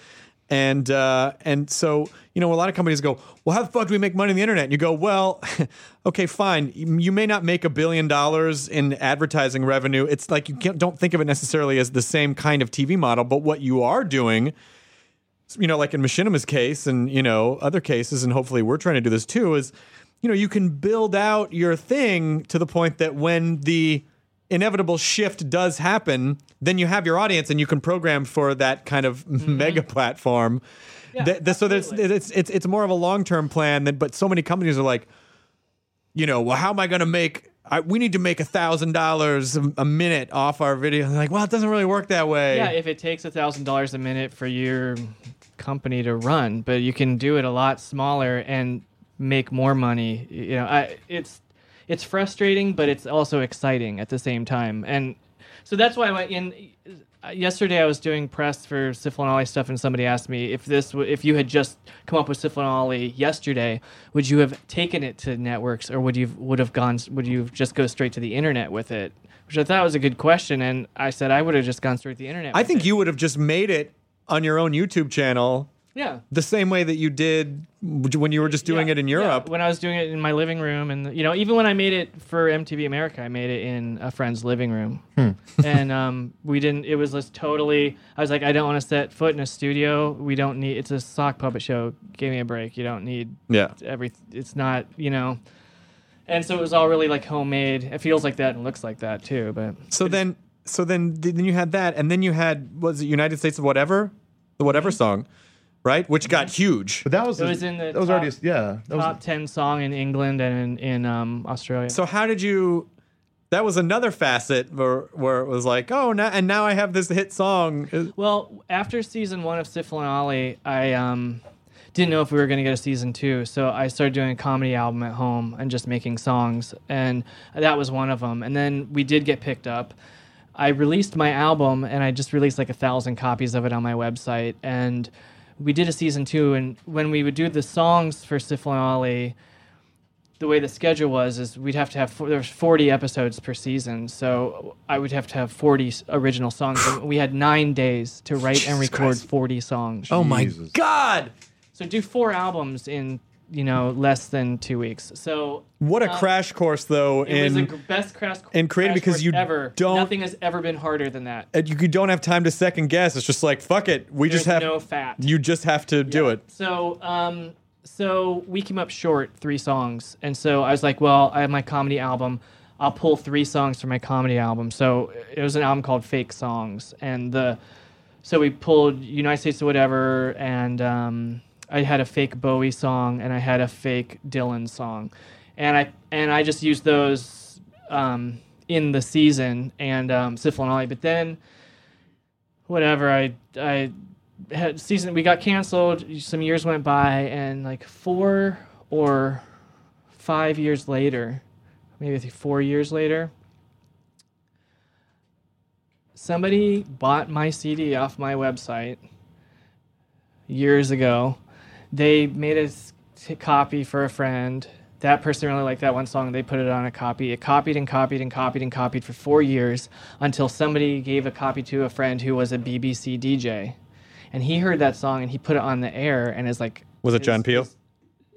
And uh and so you know a lot of companies go well how the fuck do we make money on the internet? And you go well [LAUGHS] okay fine. You may not make a billion dollars in advertising revenue. It's like you can't, don't think of it necessarily as the same kind of tv model but what you are doing you know, like in Machinima's case and, you know, other cases, and hopefully we're trying to do this too, is, you know, you can build out your thing to the point that when the inevitable shift does happen, then you have your audience and you can program for that kind of [LAUGHS] mm-hmm. mega platform. Th- so there's, it's, it's, it's more of a long term plan, than, but so many companies are like, you know, well, how am I going to make? I, we need to make a thousand dollars a minute off our video. Like, well, it doesn't really work that way. Yeah, if it takes a thousand dollars a minute for your company to run, but you can do it a lot smaller and make more money. You know, I, it's it's frustrating, but it's also exciting at the same time. And so that's why I in. uh, Yesterday, I was doing press for Sifl and Olly stuff, and somebody asked me if this, w- if you had just come up with Sifl and Olly yesterday, would you have taken it to networks, or would you would have gone, would you just go straight to the internet with it? Which I thought was a good question, and I said I would have just gone straight to the internet. I think it. you would have just made it on your own YouTube channel Yeah. the same way that you did when you were just doing Yeah, it in yeah, Europe. when I was doing it in my living room, and you know, even when I made it for MTV America, I made it in a friend's living room, Hmm. [LAUGHS] and um, we didn't. It was just totally. I was like, I don't want to set foot in a studio. We don't need. It's a sock puppet show. Give me a break. You don't need. Yeah. Every. It's not. You know. And so it was all really like homemade. It feels like that and looks like that too. But So then, so then, then you had that, and then you had was it United States of whatever, the whatever song, right? Which got huge. But that was Mm-hmm. It was in the that was already top- yeah. That top was, ten song in England and in, in um, Australia. So how did you? That was another facet where where it was like, oh, now and now I have this hit song. Well, after season one of Sifl and Olly, I um, didn't know if we were going to get a season two, so I started doing a comedy album at home and just making songs, and that was one of them. And then we did get picked up. I released my album, and I just released like a thousand copies of it on my website, and we did a season two. And when we would do the songs for Sifl and Olly, the way the schedule was is we'd have to have four, there's 40 episodes per season so i would have to have 40 original songs and we had nine days to write and record 40 songs Oh my Jesus. God! so do four albums in you know less than two weeks so What a uh, crash course, though, it was the best crash in creative because you ever don't- nothing has ever been harder than that and you don't have time to second guess. It's just like fuck it. We just have no fat. You just have to do it. So, um, so we came up short three songs, and so I was like, well, I have my comedy album. I'll pull three songs from my comedy album. So it was an album called Fake Songs, and the so we pulled United States of Whatever, and um, I had a fake Bowie song, and I had a fake Dylan song, and I and I just used those um, in the season and um, and Olly. But then, whatever, I I had season we got canceled. Some years went by, and like four or five years later, maybe four years later, somebody bought my CD off my website years ago. They made a t- copy for a friend. That person really liked that one song. They put it on a copy. It copied and copied and copied and copied for four years until somebody gave a copy to a friend who was a BBC DJ. And he heard that song and he put it on the air and is like, Was it John Peel? his-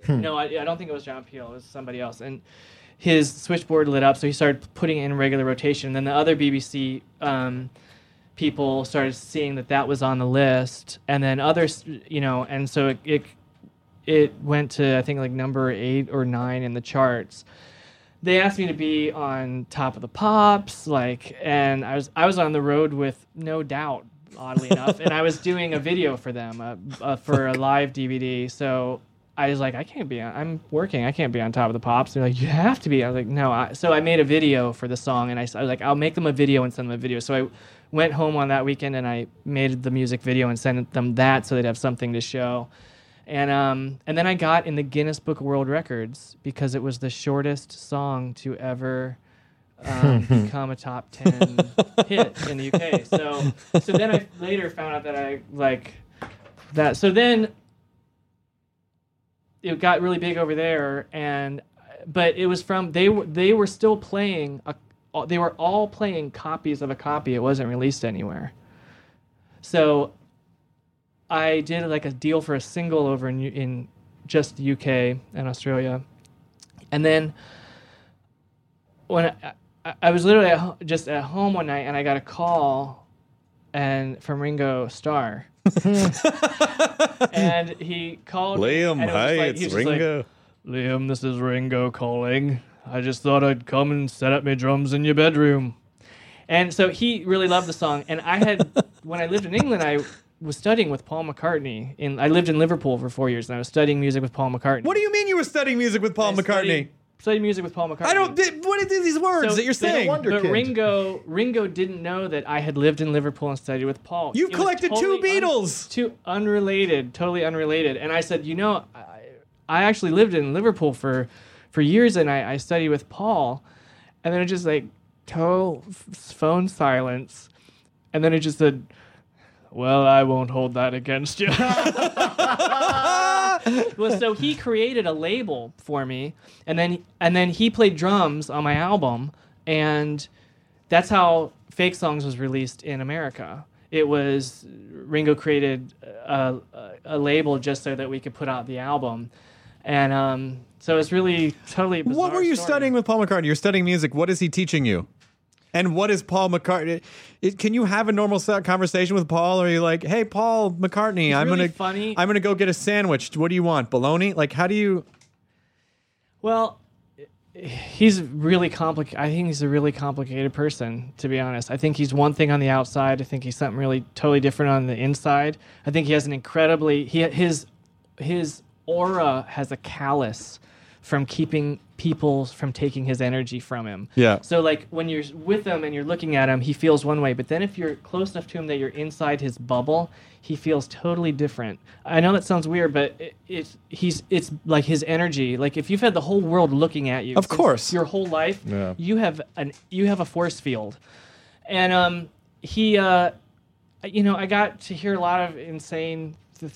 no, I, I don't think it was John Peel. It was somebody else. And his switchboard lit up, so he started putting it in regular rotation. And then the other BBC um, people started seeing that that was on the list, and then others, you know, and so it it, it went to I think like number eight or nine in the charts. They asked me to be on Top of the Pops, like, and I was I was on the road with No Doubt, oddly [LAUGHS] enough, and I was doing a video for them uh, uh, for a live DVD. So I was like, I can't be on. I'm working. I can't be on top of the pops. They're like, you have to be. I was like, no. I, so I made a video for the song, and I was like, I'll make them a video and send them a video. So I went home on that weekend and I made the music video and sent them that so they'd have something to show. And um, and then I got in the Guinness Book of World Records because it was the shortest song to ever um, [LAUGHS] become a top ten hit in the UK. So so then I later found out that I like that. So then it got really big over there, and but it was from they were they were still playing a they were all playing copies of a copy. It wasn't released anywhere. So I did like a deal for a single over in in just the UK and Australia, and then when I, I, I was literally at, ho- just at home one night and I got a call and from Ringo Starr. [LAUGHS] and he called Liam, and hi, like- it's he was just like, Ringo. Liam, this is Ringo calling. I just thought I'd come and set up my drums in your bedroom. And so he really loved the song. And I had, [LAUGHS] when I lived in England, I was studying with Paul McCartney. In I lived in Liverpool for four years, and I was studying music with Paul McCartney. What do you mean you were studying music with Paul I McCartney? Studied, studied music with Paul McCartney. I don't. thi- What are these words So- that you're but- saying? But Ringo, Ringo didn't know that I had lived in Liverpool and studied with Paul. You've It was collected two totally un- Beatles. two unrelated, totally unrelated. And I said, you know, I, I actually lived in Liverpool for for years, and I, I studied with Paul. And then it just like total f- phone silence, and then it just said, "Well, I won't hold that against you." [LAUGHS] well, so he created a label for me, and then and then he played drums on my album, and that's how Fake Songs was released in America. It was Ringo created a, a, a label just so that we could put out the album, and um, so it's really totally. a What were you story. studying with Paul McCartney? You're studying music. What is he teaching you? And what is Paul McCartney? It, can you have a normal conversation with Paul? Or are you like, hey, Paul McCartney, I'm really gonna, funny. I'm gonna go get a sandwich. What do you want? Bologna? Like, how do you? Well, he's really complicated. I think he's a really complicated person, to be honest. I think he's one thing on the outside. I think he's something really totally different on the inside. I think he has an incredibly he his his aura has a callus from keeping people from taking his energy from him. Yeah. So like when you're with him and you're looking at him, he feels one way, but then if you're close enough to him that you're inside his bubble, he feels totally different. I know that sounds weird, but it, it's he's it's like his energy. Like if you've had the whole world looking at you, Of course. your whole life, Yeah. you have an you have a force field, and um he uh you know I got to hear a lot of insane. th-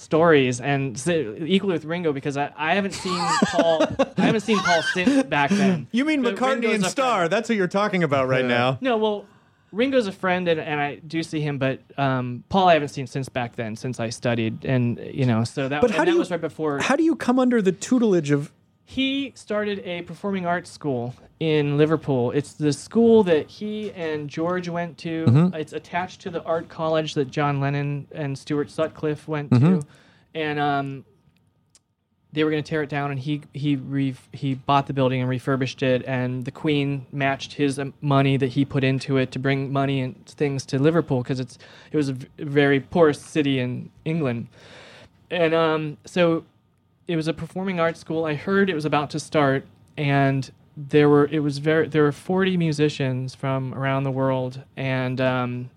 stories and s- equally with Ringo because I, I haven't seen Paul I haven't seen Paul since back then. [LAUGHS] You mean But McCartney Ringo's and a Starr? That's what you're talking about right now. No, well, Ringo's a friend, and, and I do see him, but um, Paul I haven't seen since back then, since I studied, and you know, so that, But and how do that you? was right before How do you come under the tutelage of? He started a performing arts school in Liverpool. It's the school that he and George went to. Mm-hmm. It's attached to the art college that John Lennon and Stuart Sutcliffe went Mm-hmm. to, and um, they were going to tear it down, and he he re- he bought the building and refurbished it, and the Queen matched his um, money that he put into it to bring money and things to Liverpool because it's it was a v- very poor city in England, and um, so it was a performing arts school. I heard it was about to start, and there were it was very there were 40 musicians from around the world, and um,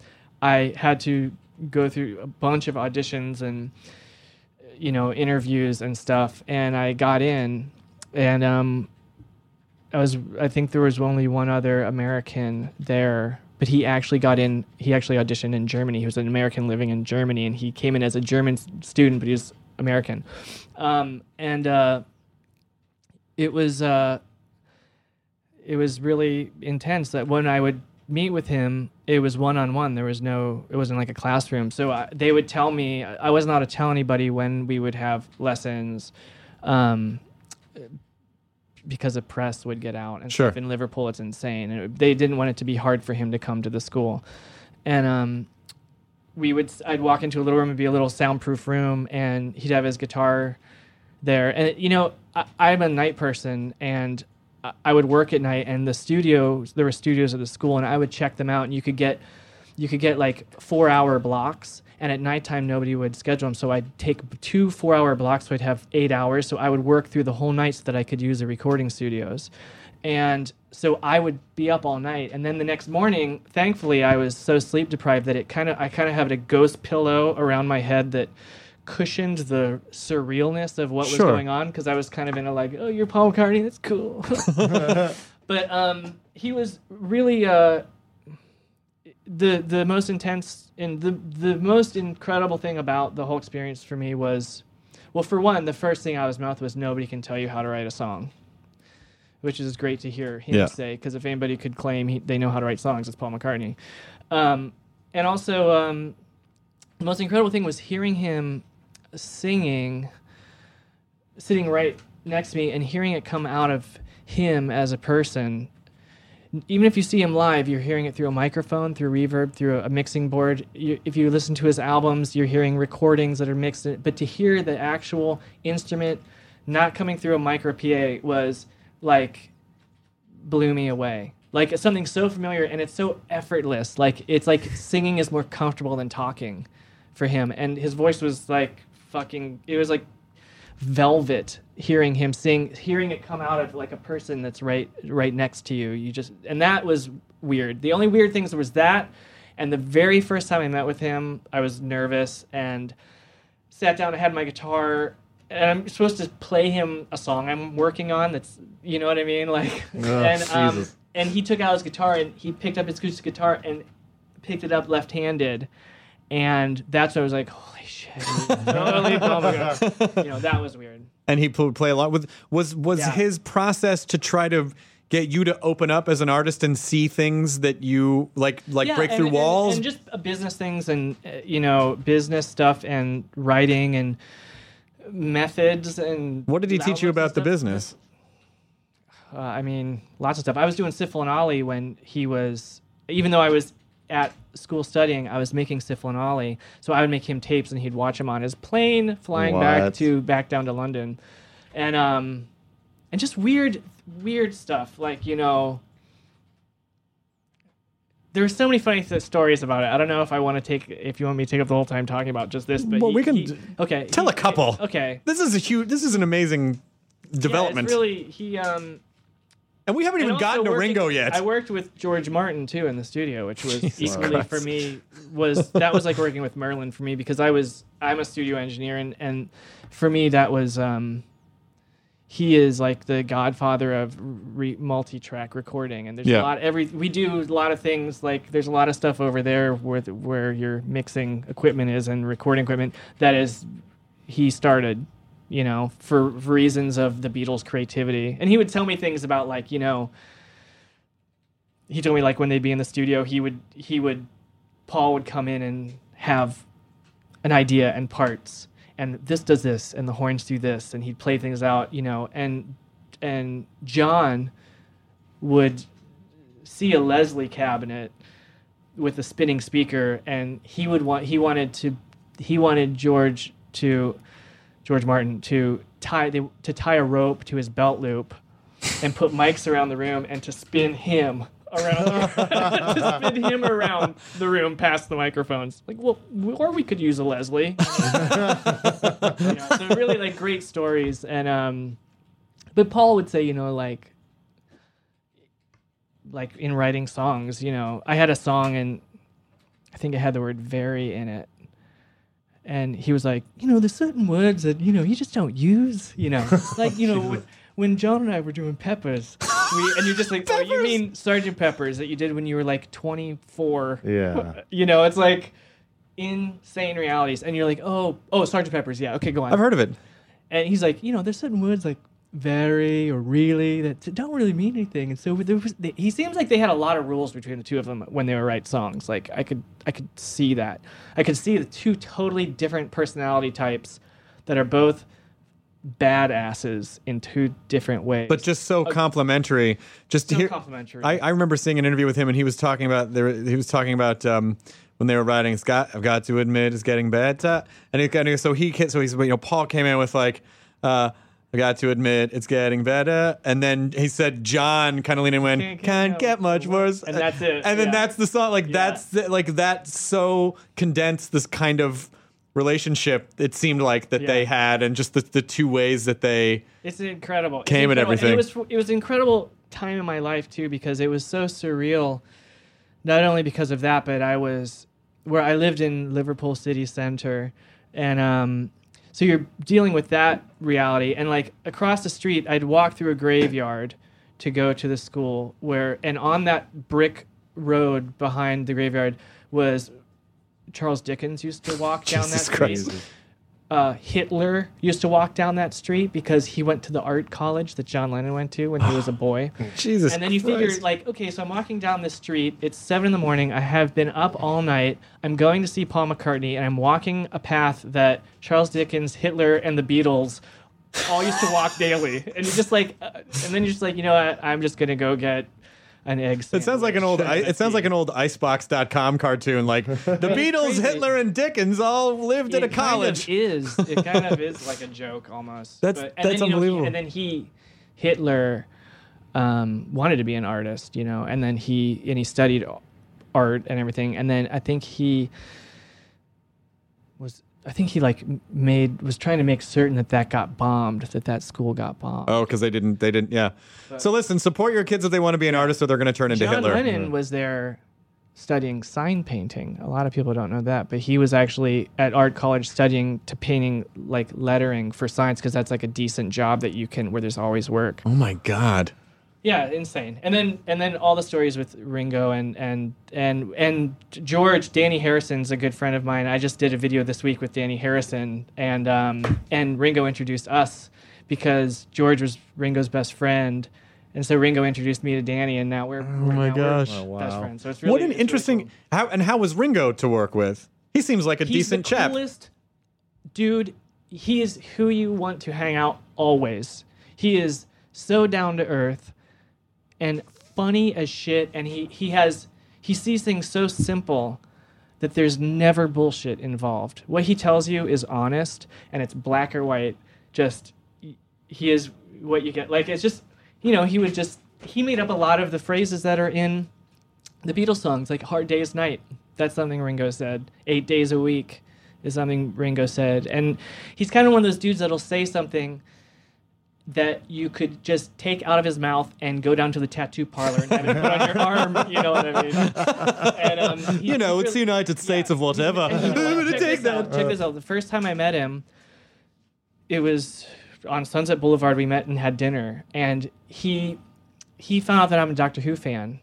I had to go through a bunch of auditions and you know interviews and stuff, and I got in, and um, I was I think there was only one other American there. But he actually got in. He actually auditioned in Germany. He was an American living in Germany, and he came in as a German student, but he was American. Um, and uh, it was uh, it was really intense. That when I would meet with him, it was one on one. There was no, it wasn't like a classroom. So I, they would tell me I wasn't allowed to tell anybody when we would have lessons. Um, because the press would get out and Sure. stuff in Liverpool, it's insane, and it- they didn't want it to be hard for him to come to the school. and um, we would I'd walk into a little room and be a little soundproof room, and he'd have his guitar there. And you know, I, I'm a night person, and I- I would work at night, and the studio there were studios at the school, and I would check them out, and you could get you could get like four hour blocks. And at nighttime, nobody would schedule them. So I'd take two four hour blocks. So I'd have eight hours. So I would work through the whole night so that I could use the recording studios. And so I would be up all night. And then the next morning, thankfully, I was so sleep deprived that it kind of, I kind of had a ghost pillow around my head that cushioned the surrealness of what was going on. Cause I was kind of in a like, oh, you're Paul McCartney. That's cool. [LAUGHS] but um, he was really, uh, the the most intense and the the most incredible thing about the whole experience for me was well for one the first thing out of his mouth was nobody can tell you how to write a song which is great to hear him Yeah. say because if anybody could claim he, they know how to write songs it's paul mccartney um, and also um, the most incredible thing was hearing him singing sitting right next to me and hearing it come out of him as a person even if you see him live, you're hearing it through a microphone, through reverb, through a mixing board. You, if you listen to his albums, you're hearing recordings that are mixed. But to hear the actual instrument not coming through a micro PA was like blew me away. Like it's something so familiar and it's so effortless. Like it's like singing is more comfortable than talking for him. And his voice was like fucking. It was like velvet hearing him sing hearing it come out of like a person that's right right next to you you just and that was weird the only weird things was that and the very first time i met with him i was nervous and sat down i had my guitar and i'm supposed to play him a song i'm working on that's you know what i mean like [LAUGHS] and um, and he took out his guitar and he picked up his acoustic guitar and picked it up left-handed and that's when I was like, "Holy shit!" [LAUGHS] totally, oh my You know, that was weird. and he would play a lot with was was Yeah. his process to try to get you to open up as an artist and see things that you like like Yeah, break and- through and- walls and, just uh, business things and uh, you know business stuff and writing and methods and. what did he teach you about the business Uh, I mean, lots of stuff. I was doing Olly when he was, even though I was at school studying, I was making Olly. So I would make him tapes and he'd watch them on his plane flying back to back down to London, and um, and just weird, weird stuff like you know. There were so many funny th- stories about it. I don't know if I want to take, if you want me to take up the whole time talking about just this, but Well, he- we can he- okay, tell he- a couple. Okay, this is a huge this is an amazing development Yeah, it's really he um. and we haven't even gotten to ringo yet I worked with George Martin too in the studio, which was [LAUGHS] Jesus equally for me was that was like working with Merlin for me because I was I'm a studio engineer and and for me that was um he is like the godfather of re- multi-track recording and there's Yeah. a lot every we do a lot of things like there's a lot of stuff over there where where your mixing equipment is and recording equipment that is he started you know for, for reasons of the Beatles creativity and he would tell me things about like you know he told me like when they'd be in the studio he would he would Paul would come in and have an idea and parts and this does this and the horns do this and he'd play things out you know and and John would see a Leslie cabinet with a spinning speaker and he would want he wanted to he wanted George to George Martin to tie they, to tie a rope to his belt loop and put mics around the room and to spin him around [LAUGHS] [LAUGHS] to spin him around the room past the microphones. Like, well, or we could use a Leslie. [LAUGHS] You know, so really like great stories and um but Paul would say, you know, like like in writing songs, you know, I had a song and I think it had the word very in it. And he was like, you know, there's certain words that, you know, you just don't use, you know. like, you know, when, when John and I were doing Peppers, we, and you're just like, oh, you mean Sergeant Peppers that you did when you were like 24. Yeah. [LAUGHS] You know, it's like insane realities. And you're like, oh, oh, Sergeant Peppers. Yeah. Okay, go on. i've heard of it And he's like, you know, there's certain words like very or really that don't really mean anything. And so there was, he seems like they had a lot of rules between the two of them when they would write songs. Like I could, I could see that. I could see the two totally different personality types that are both badasses in two different ways. but just so complimentary. Just to So hear, complimentary. I, I remember seeing an interview with him, and he was talking about there. He was talking about um, when they were writing Scott. I've got to admit, it's getting better. And he kind of so he so he's you know Paul came in with like. Uh, I got to admit, it's getting better. And then he said, John kind of leaned in and went, Can't get can't get much worse. And that's it, And then yeah. that's the song. Like, Yeah. that's the, like, that so condensed this kind of relationship it seemed like that they had and just the, the two ways that they It's incredible. Came and incredible. everything. it was it was an incredible time in my life too because it was so surreal. Not only because of that, but I was where I lived in Liverpool city center, and um, so you're dealing with that reality. And like across the street, I'd walk through a graveyard to go to the school where, and on that brick road behind the graveyard was Charles Dickens used to walk [LAUGHS] down that street Christ. uh, Hitler used to walk down that street because he went to the art college that John Lennon went to when he was a boy. [GASPS] Jesus and then you figure, like, okay, so I'm walking down this street. It's seven in the morning. I have been up all night. I'm going to see Paul McCartney, and I'm walking a path that Charles Dickens, Hitler, and the Beatles all used to walk daily. And you're just like, uh, and then you're just like, you know what? I'm just gonna go get an egg. It sounds like an old. I, it sounds like an old Icebox.com cartoon. Like [LAUGHS] the Beatles. Hitler, and Dickens all lived at a It college. Kind of is it [LAUGHS] kind of is like a joke almost. That's- and that's then, you know, unbelievable. and then he, Hitler, um, wanted to be an artist, you know, and then he and he studied art and everything, and then I think he was. I think he like made was trying to make certain that that got bombed, that that school got bombed. Oh, because they didn't. They didn't. Yeah. so listen, support your kids if they want to be an artist, or they're going to turn into John Hitler. Lennon was there studying sign painting. A lot of people don't know that, but he was actually at art college studying to painting like lettering for signs because that's like a decent job that you can where there's always work. Oh my God. Yeah, insane. And then and then all the stories with Ringo and and and and George, Dhani Harrison's a good friend of mine. I just did a video this week with Dhani Harrison and um and Ringo introduced us because George was Ringo's best friend. And so Ringo introduced me to Dhani, and now we're oh my gosh. best friends. So it's really what an it's really interesting. cool. How and how was Ringo to work with? He seems like a He's decent the chap. dude. He is who you want to hang out always. He is so down to earth and funny as shit and he he has he sees things so simple that there's never bullshit involved. What he tells you is honest and it's black or white. Just he is what you get. Like it's just you know, he would just he made up a lot of the phrases that are in the Beatles songs, like Hard Day's Night. That's something Ringo said. Eight days a week is something Ringo said. And he's kind of one of those dudes that'll say something that you could just take out of his mouth and go down to the tattoo parlor and have it put on your [LAUGHS] arm. You know what I mean? And, um, [LAUGHS] he- you know, he's it's the United States of whatever. [LAUGHS] and I'm you going to check take this out, that. Check this out. The first time I met him, it was on Sunset Boulevard. We met and had dinner, and he he found out that I'm a Doctor Who fan.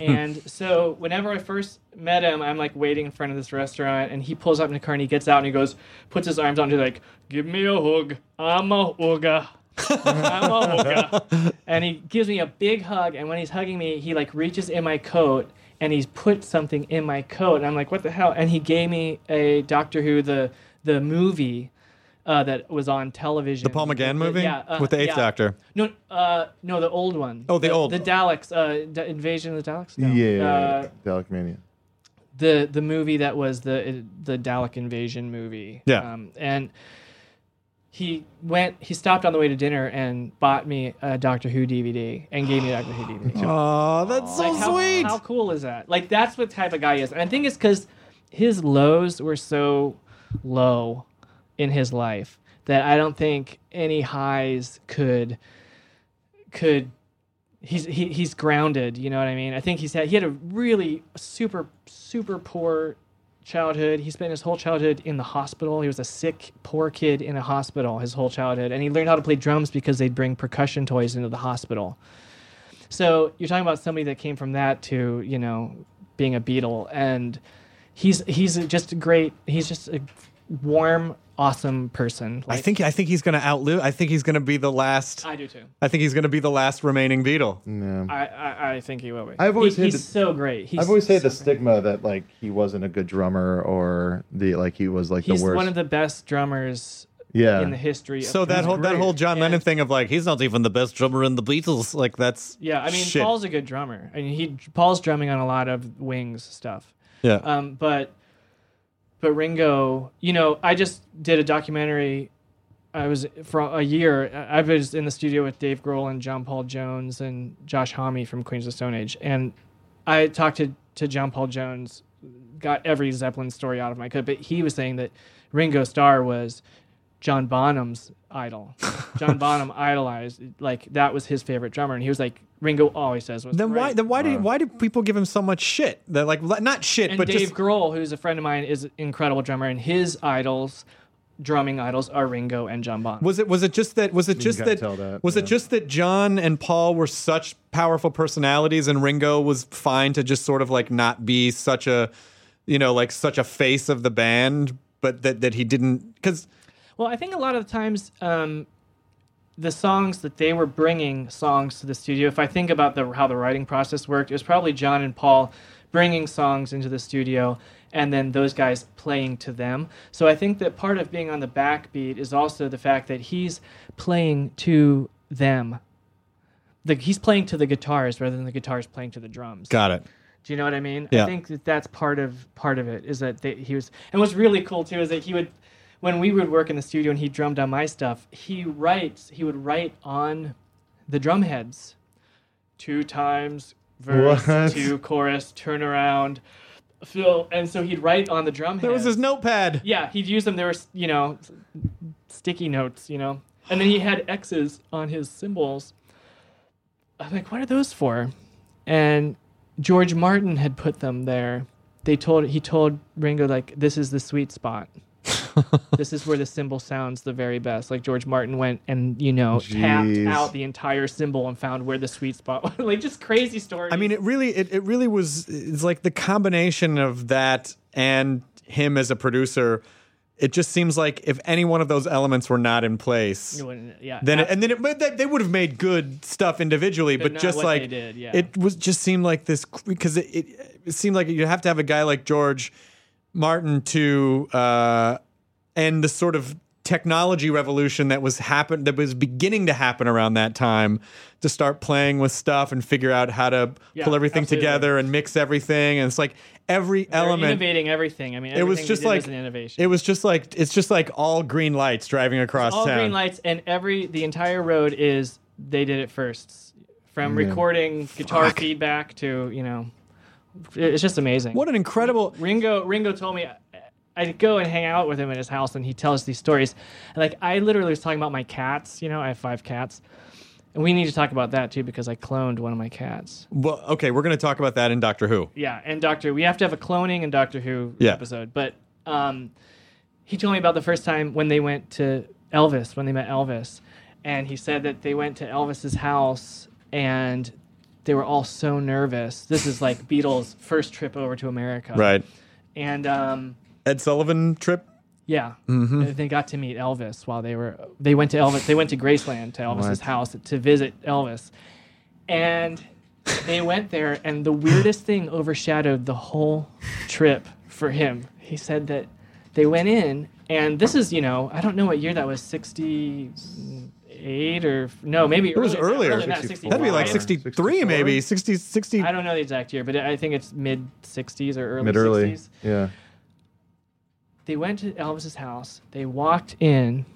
and so whenever I first met him, I'm like waiting in front of this restaurant, and he pulls up in the car and he gets out and he goes, puts his arms out and he's like, "Give me a hug, I'm a hugger." [LAUGHS] I'm a hugger. [LAUGHS] And he gives me a big hug, and when he's hugging me, he like reaches in my coat and he's put something in my coat, and I'm like, "What the hell?" And he gave me a Doctor Who the the movie uh, that was on television. The Paul McGann The- movie yeah, uh, with the Eighth yeah. Doctor. No, uh, no, the old one. Oh, the old- the Daleks, uh, D- Invasion of the Daleks. No. Yeah, Uh, Dalek Mania. the the movie that was the the Dalek invasion movie. Yeah. Um, and he went. He stopped on the way to dinner and bought me a Doctor Who DVD and gave me a Doctor Who DVD. Oh, that's so Like, how, sweet. How cool is that? Like that's what type of guy he is. And I think it's because his lows were so low in his life that I don't think any highs could could he's he, he's grounded you know what i mean i think he's had he had a really super super poor childhood. He spent his whole childhood in the hospital. He was a sick poor kid in a hospital his whole childhood and he learned how to play drums because they'd bring percussion toys into the hospital. So you're talking about somebody that came from that to you know being a beatle and he's he's just great. He's just a warm awesome person I think I think he's going to outlive. I think he's going to be the last. i do too I think he's going to be the last remaining Beatle. Yeah. I, I, I think he will be. I've always he, hated- he's so great. He's I've always hated so the stigma that like he wasn't a good drummer or the like he was like He's the worst. one of the best drummers Yeah. in the history. So that whole that whole John And- Lennon thing of like he's not even the best drummer in the Beatles. [LAUGHS] Like that's Yeah, I mean, shit. Paul's a good drummer. I mean, he Paul's drumming on a lot of Wings stuff. yeah. Um, but but Ringo, you know, I just did a documentary. I was for a year. I was in the studio with Dave Grohl and John Paul Jones and Josh Homme from Queens of the Stone Age, and I talked to to John Paul Jones, got every Zeppelin story out of my could, but he was saying that Ringo Starr was John Bonham's idol. John [LAUGHS] Bonham idolized like that was his favorite drummer, and he was like Ringo always says was then why then why do why do people give him so much shit? That like not shit, and but Dave just Grohl, who's a friend of mine, is an incredible drummer, and his idols, drumming idols, are Ringo and John Bonham. Was it was it just that was it just that, that, was yeah. it just that John and Paul were such powerful personalities and Ringo was fine to just sort of like not be such a you know like such a face of the band but that that he didn't cuz Well, I think a lot of the times, um, the songs that they were bringing songs to the studio. If I think about the how the writing process worked, it was probably John and Paul bringing songs into the studio, and then those guys playing to them. So I think that part of being on the backbeat is also the fact that he's playing to them. The, he's playing to the guitars rather than the guitars playing to the drums. got it. Do you know what I mean? Yeah. I think that that's part of part of it is that they, he was and what's really cool too is that he would when we would work in the studio and he drummed on my stuff, he writes he would write on the drum heads two times verse, What? two chorus, turn around, fill, and so he'd write on the drum There was his notepad. Yeah, he'd use them. There were, you know, sticky notes, you know. And then he had X's on his cymbals. I'm like, what are those for? And George Martin had put them there. They told he told Ringo like this is the sweet spot. [LAUGHS] this is where the cymbal sounds the very best. Like George Martin went and you know tapped out the entire cymbal and found where the sweet spot was. [LAUGHS] like just crazy story. I mean, it really, it, it really was. It's like the combination of that and him as a producer. It just seems like if any one of those elements were not in place, yeah, then it, and then it, they, they would have made good stuff individually, But but, just like did, yeah. it was just seemed like this because it, it, it seemed like you have to have a guy like George Martin to uh, end the sort of technology revolution that was happen that was beginning to happen around that time to start playing with stuff and figure out how to Yeah, pull everything absolutely. together and mix everything and it's like every They're element innovating everything. I mean, it was just like was an innovation. it was just like it's just like all green lights driving across all town green lights and every the entire road is they did it first from recording guitar feedback to you know it's just amazing. What an incredible ringo ringo told me i'd go and hang out with him at his house and he tells these stories. And like i literally was talking about my cats you know i have five cats. And we need to talk about that too because i cloned one of my cats. Well okay we're going to talk about that in Doctor Who. Yeah, and Doctor, we have to have a cloning and Doctor Who Yeah. episode. But um, he told me about the first time when they went to Elvis, when they met Elvis, and he said that they went to Elvis's house and they were all so nervous. This is like Beatles' first trip over to America, right And um, Ed Sullivan trip yeah, Mm-hmm. they got to meet Elvis while they were. They went to Elvis. They went to Graceland to Elvis's house to visit Elvis, and they went there. And the weirdest thing overshadowed the whole trip for him. He said that they went in, and this is you know I don't know what year that was sixty eight or no maybe It was earlier. That'd That'd be like 63 maybe. 60, 60. I don't know the exact year, but I think it's mid 60s or early Mid early. 60s Yeah. they went to Elvis's house. They walked in,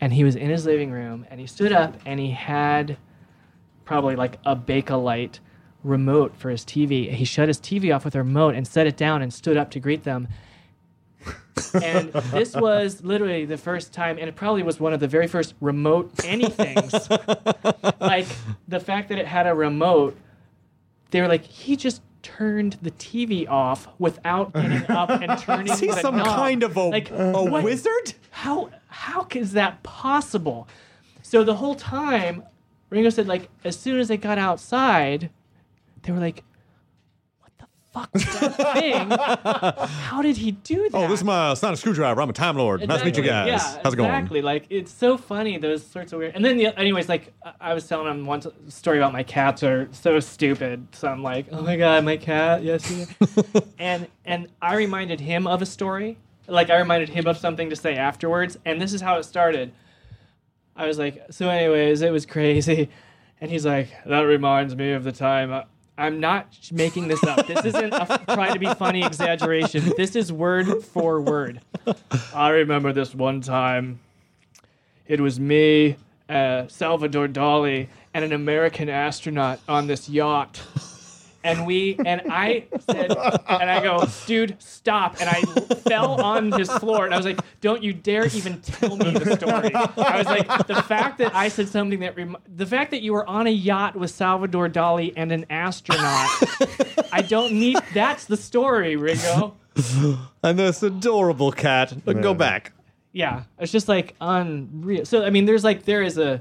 and he was in his living room, and he stood up, and he had probably like a Bakelite remote for his TV. He shut his TV off with a remote and set it down and stood up to greet them. And this was literally the first time, and it probably was one of the very first remote anythings. [LAUGHS] like the fact that it had a remote, they were like, he just turned the TV off without getting up and [LAUGHS] turning Is he the some knob. kind of a, like a what- wizard? How how is that possible? So the whole time, Ringo said like as soon as they got outside, they were like, "What the fuck was that thing? [LAUGHS] How did he do that?" Oh, this is my, it's not a screwdriver. I'm a Time Lord. Nice to meet you guys. Yeah, How's it going? exactly. Like it's so funny those sorts of weird. And then, the, anyways, like I- was telling him one t- story about my cats are so stupid. So I'm like, oh my god, my cat, yes. yeah." [LAUGHS] and and I reminded him of a story, like I reminded him of something to say afterwards, and this is how it started. I was like, so anyways, it was crazy, and he's like, that reminds me of the time. I'm not making this up. This isn't a trying to be funny exaggeration. This is word for word. I remember this one time. It was me, uh, Salvador Dali, and an American astronaut on this yacht. And we and I said, and I go, dude, stop! And I fell on his floor, and I was like, don't you dare even tell me the story. I was like, the fact that I said something that, rem- the fact that you were on a yacht with Salvador Dali and an astronaut, I don't need. That's the story, Ringo. And this adorable cat. Look, Go back. yeah it's just like unreal so i mean there's like there is a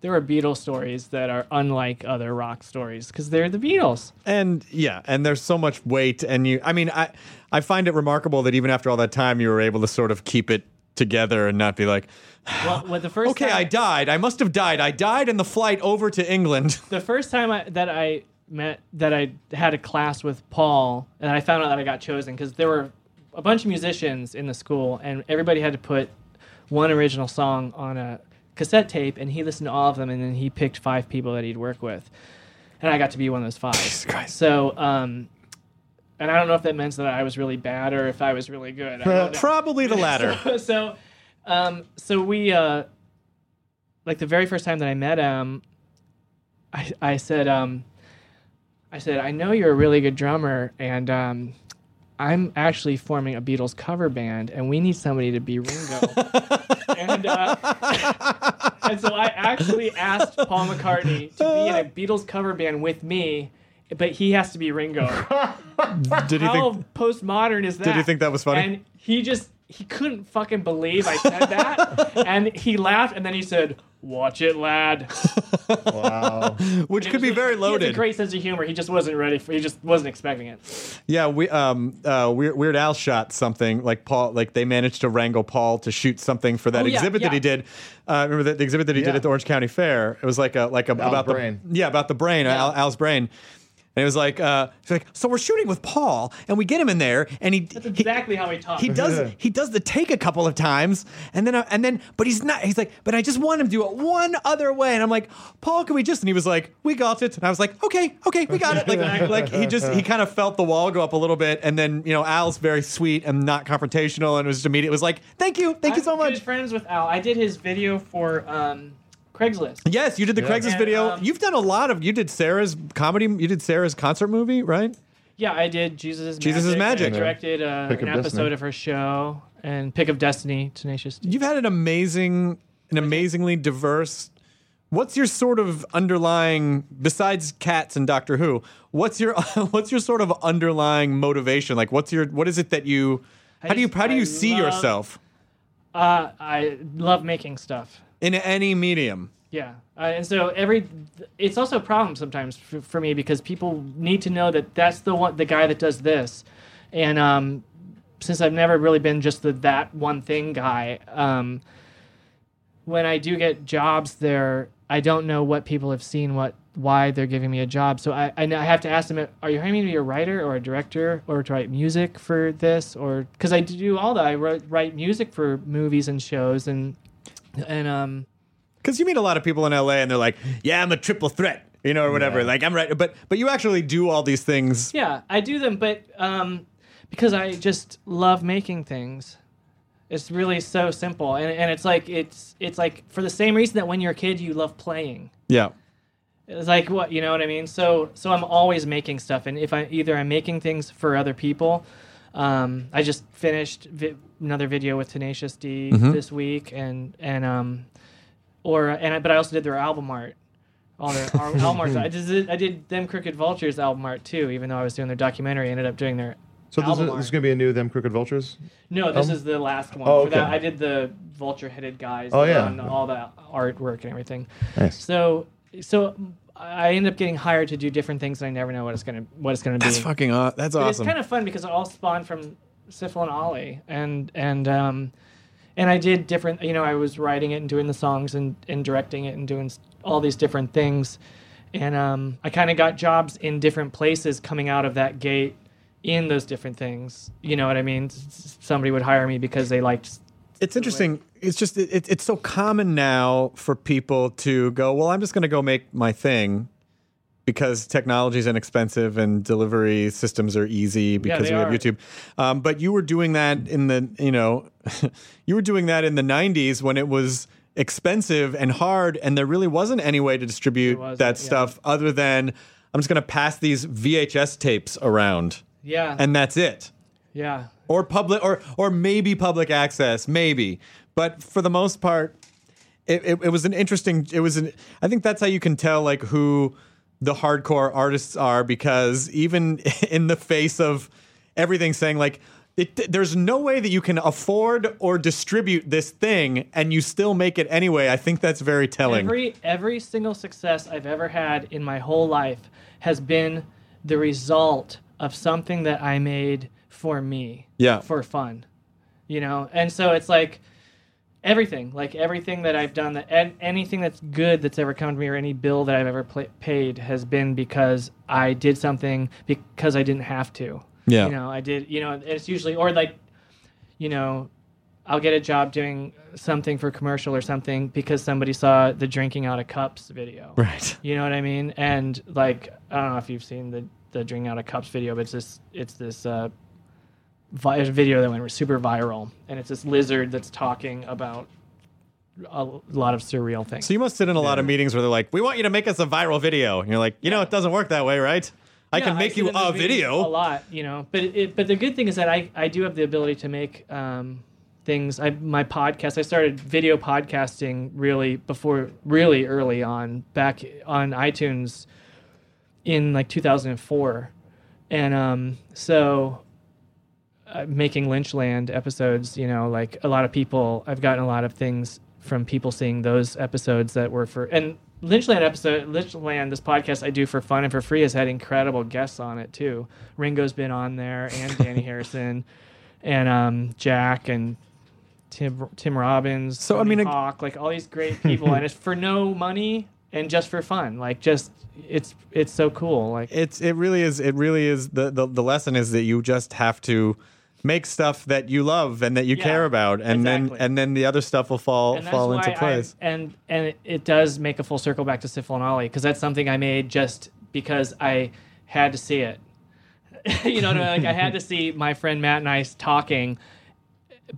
there are beatles stories that are unlike other rock stories because they're the beatles And yeah, and there's so much weight, and you. I mean, I I find it remarkable that even after all that time, you were able to sort of keep it together and not be like, [SIGHS] well with the first okay, time, I died. I must have died. I died in the flight over to England. [LAUGHS] the first time I, that i met that i had a class with paul and i found out that i got chosen because there were a bunch of musicians in the school and everybody had to put one original song on a cassette tape and he listened to all of them and then he picked five people that he'd work with and i got to be one of those five so um and i don't know if that meant that i was really bad or if i was really good I. Probably the latter. [LAUGHS] so um so we uh like the very first time that I met him I I said um I said I know you're a really good drummer and um I'm actually forming a Beatles cover band and we need somebody to be Ringo. [LAUGHS] and uh, and so I actually asked Paul McCartney to be in a Beatles cover band with me but he has to be Ringo [LAUGHS] Did he how think? postmodern is that? Did he think that was funny? And he just he couldn't fucking believe I said that, [LAUGHS] and he laughed, and then he said, "Watch it, lad." Wow. Which could be very He has a loaded. great sense of humor. He just wasn't ready for. He just wasn't expecting it. Yeah, we um uh Weird, Weird Al shot something like Paul like they managed to wrangle Paul to shoot something for that Oh, yeah, exhibit that he did. Uh, remember the, the exhibit that he did at the Orange County Fair? It was like a like a about brain. the yeah about the brain Al, Al's brain. And it was like, uh, it's like, so we're shooting with Paul, and we get him in there, and he That's he- exactly how he talks. he does [LAUGHS] he does the take a couple of times and then uh, and then but he's not he's like but I just want him to do it one other way. And I'm like Paul can we just and he was like we got it. And I was like okay okay we got it. Like like he just he kind of felt the wall go up a little bit and then you know Al's very sweet and not confrontational and it was just immediate it was like thank you thank you I'm so much. Good friends with Al. I did his video for um, Craigslist. yes you did the Craigslist And, video um, you've done a lot of you did Sarah's comedy you did Sarah's concert movie right Yeah, I did Jesus is Jesus is Magic. I directed uh, Pick an of episode Destiny. of her show and Pick of Destiny, Tenacious. D. You've had an amazing, an amazingly diverse. What's your sort of underlying, besides cats and Doctor Who? What's your [LAUGHS] what's your sort of underlying motivation? Like, what's your what is it that you? How do you just- how do you I see love- yourself Uh, I love making stuff. In any medium? Yeah, uh, and so every it's also a problem sometimes for, for me because people need to know that that's the one the guy that does this, and um, since I've never really been just the that one thing guy, um, when I do get jobs there, I don't know what people have seen, what why they're giving me a job. So I I, have to ask them, are you hiring me to be a writer or a director or to write music for this or because I do all that. I write, write music for movies and shows and and um. Because you meet a lot of people in LA and they're like, "Yeah, I'm a triple threat," you know, or whatever. Like I'm right, but but you actually do all these things. Yeah, I do them, but um, because I just love making things. It's really so simple, and, and it's like it's it's like for the same reason that when you're a kid you love playing. Yeah. It's like what you know what I mean. So so I'm always making stuff, and if I either I'm making things for other people. Um, I just finished vi- another video with Tenacious D this week, and and um, or and I, but I also did their album art. All their [LAUGHS] album art. I did I did them Crooked Vultures album art too, even though I was doing their documentary. I ended up doing their So this is, this is going to be a new Them Crooked Vultures? No, this Um, is the last one. oh, For that, okay. I did the vulture-headed guys. Oh, yeah. on all the artwork and everything. Nice. So, so I end up getting hired to do different things, and I never know what it's gonna what it's gonna be. That's fucking aw- that's But awesome. It's kind of fun because it all spawned from Sifl and Olly, and and um, and I did different. You know, I was writing it and doing the songs and and directing it and doing all these different things, and um, I kind of got jobs in different places coming out of that gate in those different things. You know what I mean? S- Somebody would hire me because they liked. It's interesting. It's just it, it- it's so common now for people to go, well, I'm just going to go make my thing because technology is inexpensive and delivery systems are easy because they we have. YouTube. Um, but you were doing that in the you know, [LAUGHS] you were doing that in the '90s when it was expensive and hard, and there really wasn't any way to distribute that yeah. stuff other than I'm just going to pass these VHS tapes around, Yeah. and that's it yeah. or public or or maybe public access maybe but for the most part it, it, it was an interesting it was an i think that's how you can tell like who the hardcore artists are because even [LAUGHS] in the face of everything saying like it, there's no way that you can afford or distribute this thing and you still make it anyway i think that's very telling Every every single success I've ever had in my whole life has been the result of something that I made for me. Yeah. For fun. You know? And so it's like everything, like everything that I've done that and anything that's good that's ever come to me or any bill that I've ever pla paid has been because I did something because I didn't have to. Yeah. You know, I did, you know, it's usually or like you know, I'll get a job doing something for commercial or something because somebody saw the drinking out of cups video. right You know what I mean? And like I don't know if you've seen the the drinking out of cups video, but it's this it's this uh, vi- video that went super viral, and it's this lizard that's talking about a lot of surreal things. so you must sit in a lot of meetings where they're like we want you to make us a viral video and you're like you know it doesn't work that way right i Yeah, can make sit you a video a lot, you know. But it, it, but the good thing is that I, I do have the ability to make um, things. I my podcast. I started video podcasting really before really early on back on iTunes in like 2004, and um, so uh, making Lynchland episodes. You know, like a lot of people. I've gotten a lot of things from people seeing those episodes that were for and Lynchland episode Lynchland this podcast I do for fun and for free has had incredible guests on it too. Ringo's been on there and Dhani [LAUGHS] Harrison and um, Jack and Tim Tim Robbins. So, I mean, Hawk, like all these great people and it's for no money and just for fun. Like just it's it's so cool. Like it's it really is it really is the, the the lesson is that you just have to make stuff that you love and that you Yeah, care about and exactly. then and then the other stuff will fall fall into I- place and and it, it does make a full circle back to Sifl and Olly because that's something I made just because I had to see it. [LAUGHS] you know, what I mean? like I had to see my friend Matt and I talking,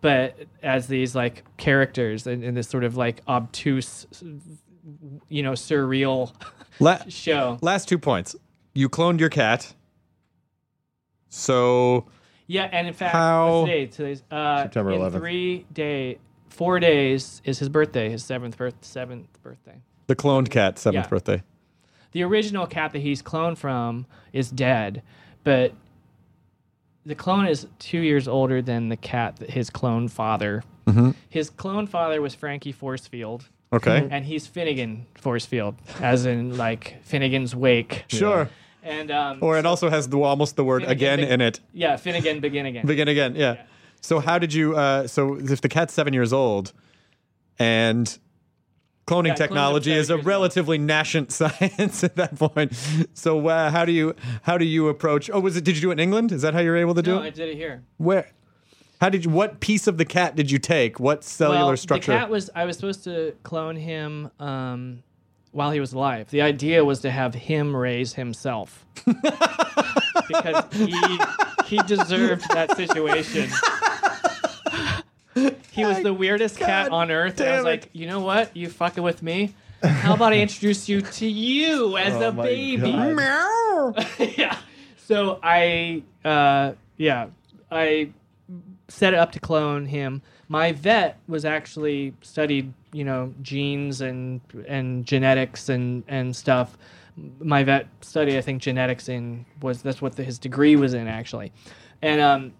but as these like characters in, in this sort of like obtuse, you know, surreal La- [LAUGHS] show. last two points you cloned your cat so Yeah, and in fact, How- what's today? Today's uh, September in 11th. Three day, four days is his birthday, his seventh birth, seventh birthday. the cloned cat seventh Yeah. birthday the original cat that he's cloned from is dead, but the clone is two years older than the cat that his clone father. His clone father was Frankie Forcefield, okay and he's Finnegan Forcefield, as in like Finnegan's Wake. sure And um, or it also has the almost the word again in it yeah, Finnegan begin again. begin again yeah. so how did you uh so if the cat's seven years old and cloning Yeah, technology him is a years old. relatively nascent [LAUGHS] science at that point so uh, how do you how do you approach oh was it did you do it in england is that how you're able to do no, it I did it here. Where? How did you? What piece of the cat did you take? What cellular well, structure? The cat was I was supposed to clone him um, while he was alive. The idea was to have him raise himself because he he deserved that situation. He was the weirdest cat on earth, and I was damn it. like, you know what? You fucking with me? How about I introduce you to you as Oh a my baby? God. [LAUGHS] yeah. So I, uh, yeah, I set it up to clone him. My vet was actually studied, you know, genes and and genetics and and stuff. My vet studied, I think, genetics in was that's what the, his degree was in actually, and um,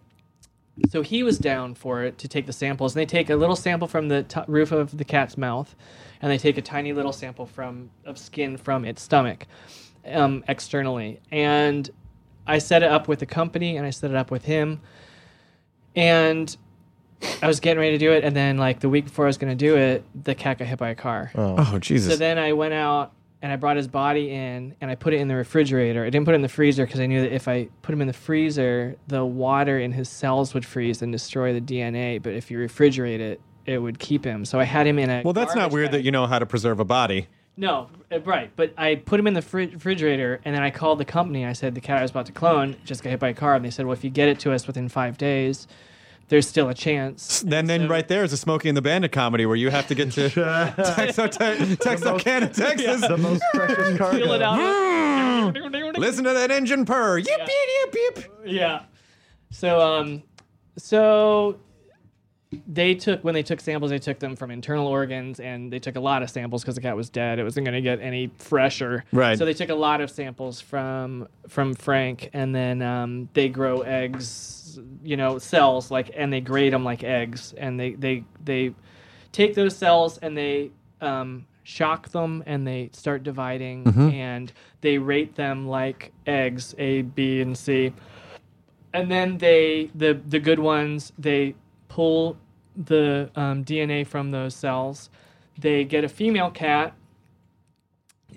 so he was down for it to take the samples. And they take a little sample from the t- roof of the cat's mouth, and they take a tiny little sample from of skin from its stomach, um, externally. And I set it up with the company, and I set it up with him, and I was getting ready to do it, and then like the week before I was going to do it, the cat got hit by a car. oh Jesus! So then I went out and I brought his body in and I put it in the refrigerator. I didn't put it in the freezer because I knew that if I put him in the freezer, the water in his cells would freeze and destroy the DNA. But if you refrigerate it, it would keep him. So I had him in a. Well, that's not garbage weird bag. that you know how to preserve a body. No, uh, right. But I put him in the fri- refrigerator, and then I called the company. I said the cat I was about to clone just got hit by a car, and they said, "Well, if you get it to us within five days, there's still a chance." Then, then so- right there is a Smokey and the Bandit comedy where you have to get to [LAUGHS] Texarkana, Texarkana, [LAUGHS] Texas. The most precious [LAUGHS] cargo. Feel it out. Listen to that engine purr. Yip, Yeah. yip, yip, yip. Yeah. So um, so they took when they took samples, they took them from internal organs, and they took a lot of samples because the cat was dead. It wasn't going to get any fresher. Right. So they took a lot of samples from from Frank, and then um, they grow eggs, you know, cells like, and they grade them like eggs, and they they they take those cells and they um, shock them and they start dividing and they rate them like eggs A, B, and C. And then they the the good ones they pull the um, DNA from those cells. They get a female cat.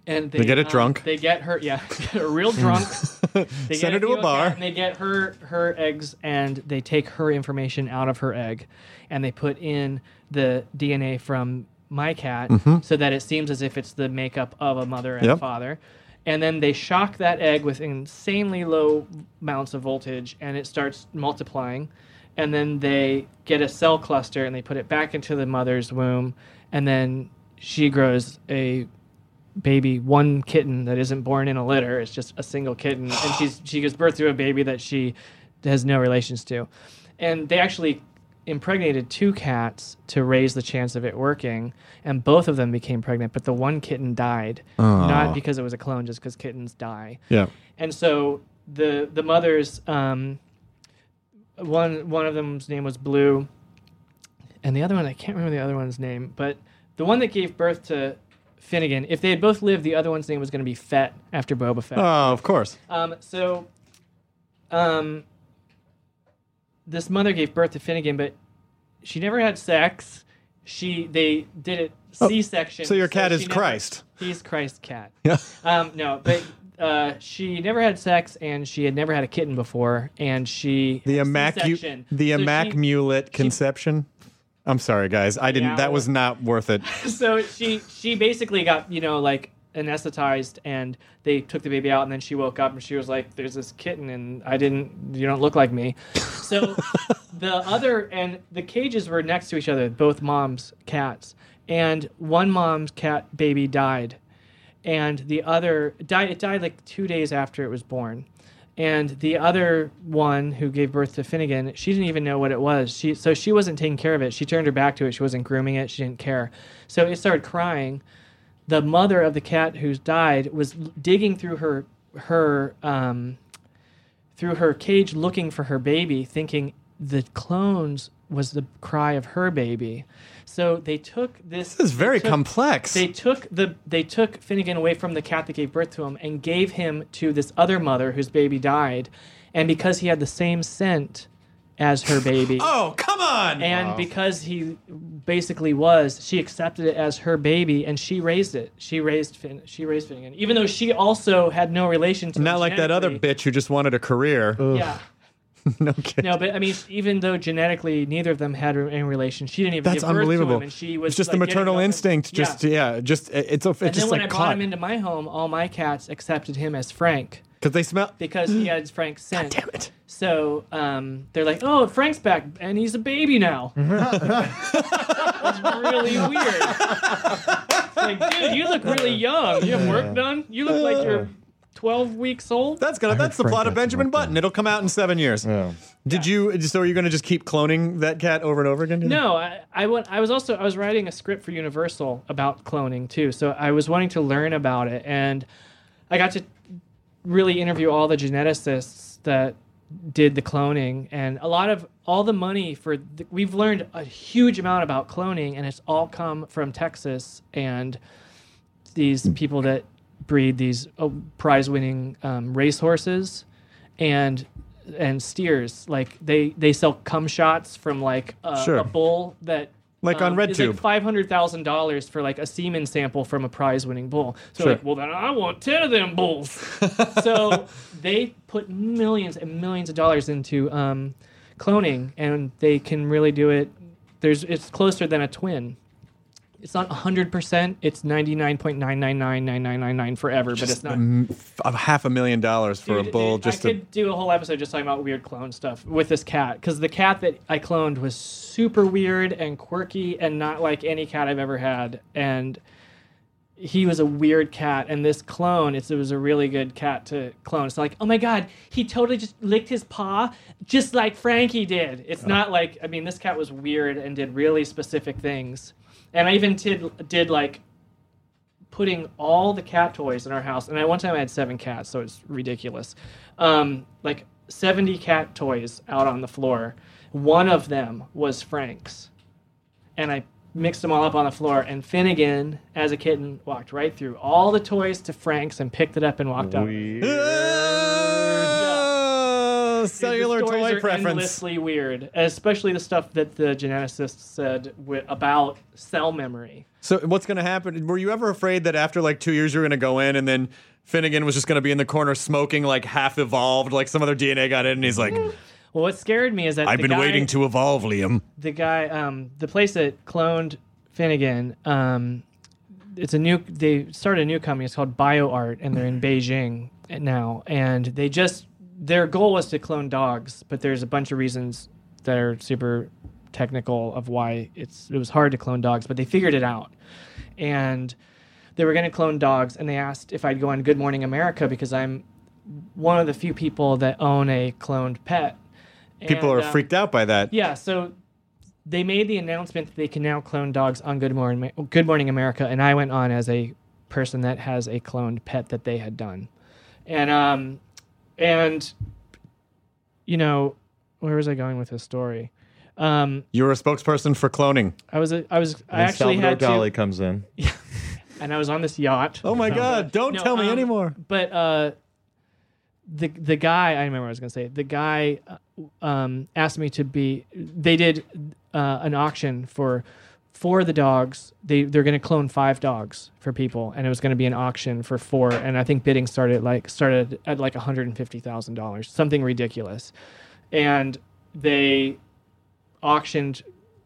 And they, They get it um, drunk. They get her, yeah, [LAUGHS] get her real drunk. [LAUGHS] [LAUGHS] They Send her to a bar. and they get her her eggs and they take her information out of her egg and they put in the DNA from my cat so that it seems as if it's the makeup of a mother and Mm-hmm. Yep. a father. And then they shock that egg with insanely low amounts of voltage and it starts multiplying. And then they get a cell cluster and they put it back into the mother's womb. And then she grows a baby, one kitten that isn't born in a litter. It's just a single kitten, and she's she gives birth to a baby that she has no relations to, and they actually impregnated two cats to raise the chance of it working, and both of them became pregnant, but the one kitten died, not because it was a clone, just because kittens die. Yeah. And so the the mothers, um, one one of them's name was Blue, and the other one I can't remember the other one's name, but the one that gave birth to Finnegan, if they had both lived, the other one's name was going to be Fett after Boba Fett. Oh, of course. Um, so, um, this mother gave birth to Finnegan, but she never had sex. She they did it C-section. Oh, so your cat is she never- Christ. He's Christ cat. [LAUGHS] Yeah. Um, no, but uh, she never had sex, and she had never had a kitten before, and she The had a immacu- C-section. the So she- immaculate conception. I'm sorry, guys. I didn't. Yeah, that was not worth it. [LAUGHS] so she she basically got you know like anesthetized and they took the baby out and then she woke up and she was like there's this kitten and i didn't you don't look like me so [LAUGHS] the other and the cages were next to each other both moms cats and one mom's cat baby died and the other died it died like two days after it was born and the other one who gave birth to Finnegan, she didn't even know what it was. She so she wasn't taking care of it. She turned her back to it. She wasn't grooming it. She didn't care. So it started crying. The mother of the cat who's died was digging through her her um, through her cage looking for her baby, thinking the clones was the cry of her baby. So they took this. This is very they took- complex. They took the they took Finnegan away from the cat that gave birth to him and gave him to this other mother whose baby died, and because he had the same scent as her baby. [LAUGHS] oh, come on. And because he basically was, she accepted it as her baby, and she raised it. She raised Finn. She raised Finnegan, even though she also had no relation to. him not like that other bitch who just wanted a career. Yeah, [LAUGHS] no kidding. no, but I mean, even though genetically neither of them had any relation, she didn't even That's give birth unbelievable. to him, and she was it's just like, the maternal up and- instinct. Just yeah, just it's a, it's And just then when like I brought caught him into my home, all my cats accepted him as Frank because they smell. because he had Frank's [GASPS] scent. Damn it. So um, they're like, "Oh, Frank's back, and he's a baby now." [LAUGHS] That's really weird. like, dude, you look really [LAUGHS] young. You have work done. You look like you're 12 weeks old. That's gonna. That's the Frank plot of has Benjamin work Button. It'll come out in seven years. Yeah. Did you? So are you gonna just keep cloning that cat over and over again? No, I, I went. I was also I was writing a script for Universal about cloning too. So I was wanting to learn about it, and I got to really interview all the geneticists that did the cloning, and a lot of all the money for the, we've learned a huge amount about cloning, and it's all come from Texas and these people that breed these uh, prize-winning um, racehorses and and steers. Like they they sell cum shots from like a, Sure. a bull that Like on um, RedTube. like five hundred thousand dollars for like a semen sample from a prize-winning bull. So Sure. like, well then I want ten of them bulls. [LAUGHS] so they put millions and millions of dollars into um, cloning, and they can really do it. There's it's closer than a twin. It's not hundred percent. It's ninety nine point nine nine nine nine nine nine nine forever, but it's not. Of half a million dollars for a Dude, bull it- just I to. could do a whole episode just talking about weird clone stuff with this cat because the cat that I cloned was super weird and quirky and not like any cat I've ever had, and he was a weird cat. And this clone, it's, it was a really good cat to clone. It's like, oh my god, he totally just licked his paw just like Frankie did. It's oh. not like I mean, this cat was weird and did really specific things, and I even did did like putting all the cat toys in our house, and at one time I had seven cats, so it's ridiculous. Um, like 70 cat toys out on the floor. One of them was Frank's. And I mixed them all up on the floor, and Finnegan, as a kitten, walked right through all the toys to Frank's and picked it up and walked out. Cellular the toy are preference. endlessly weird, especially the stuff that the geneticists said wi- about cell memory. So what's going to happen? Were you ever afraid that after like two years you're going to go in and then Finnegan was just going to be in the corner smoking like half evolved, like some other DNA got in, and he's like, Well, what scared me is that "I've been guy- waiting to evolve, Liam." the guy, um, the place that cloned Finnegan, um, it's a new. They started a new company. It's called BioArt, and they're in [LAUGHS] Beijing now. And they just their goal was to clone dogs, but there's a bunch of reasons that are super technical of why it's it was hard to clone dogs, but they figured it out. And they were going to clone dogs, and they asked if I'd go on Good Morning America because I'm one of the few people that own a cloned pet. People And, are um, freaked out by that. yeah, so they made the announcement that they can now clone dogs on Good Morning Good Morning America, and I went on as a person that has a cloned pet that they had done, and um, and you know, where was I going with this story? Um, You were a spokesperson for cloning. I was a, I was I actually Salvador had to, comes in. [LAUGHS] and I was on this yacht. Oh my God! Don't No, tell me um, anymore. But uh, the the guy I remember what I was gonna say. The guy uh, um, asked me to be. They did uh, an auction for for the dogs. They they're gonna clone five dogs for people, and it was gonna be an auction for four. And I think bidding started like started at like one hundred and fifty thousand dollars, something ridiculous. And they auctioned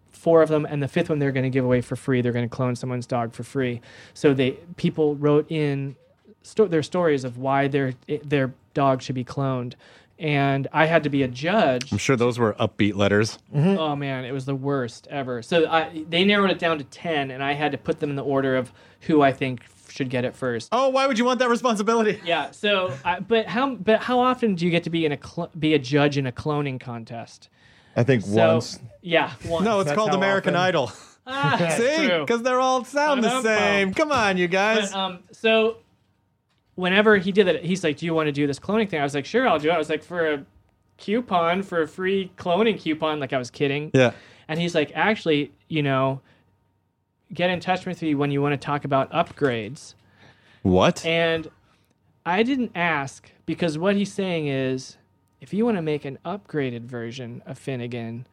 four of them and the fifth one they're going to give away for free they're going to clone someone's dog for free so they people wrote in sto- their stories of why their their dog should be cloned and i had to be a judge I'm sure those were upbeat letters. oh man it was the worst ever so I, they narrowed it down to 10 and i had to put them in the order of who i think should get it first Oh, why would you want that responsibility? [LAUGHS] yeah so I, but how but how often do you get to be in a cl- be a judge in a cloning contest I think so once. yeah once. No, it's That's called American often- Idol. ah, [LAUGHS] See, because they're all sound the same. Come on, you guys. But, um, so whenever he did that, he's like, "Do you want to do this cloning thing?" I was like, "Sure, I'll do it." I was like, "For a coupon, for a free cloning coupon," like I was kidding. yeah. And he's like, "Actually, you know, get in touch with me when you want to talk about upgrades." What? And I didn't ask because what he's saying is, if you want to make an upgraded version of Finnegan,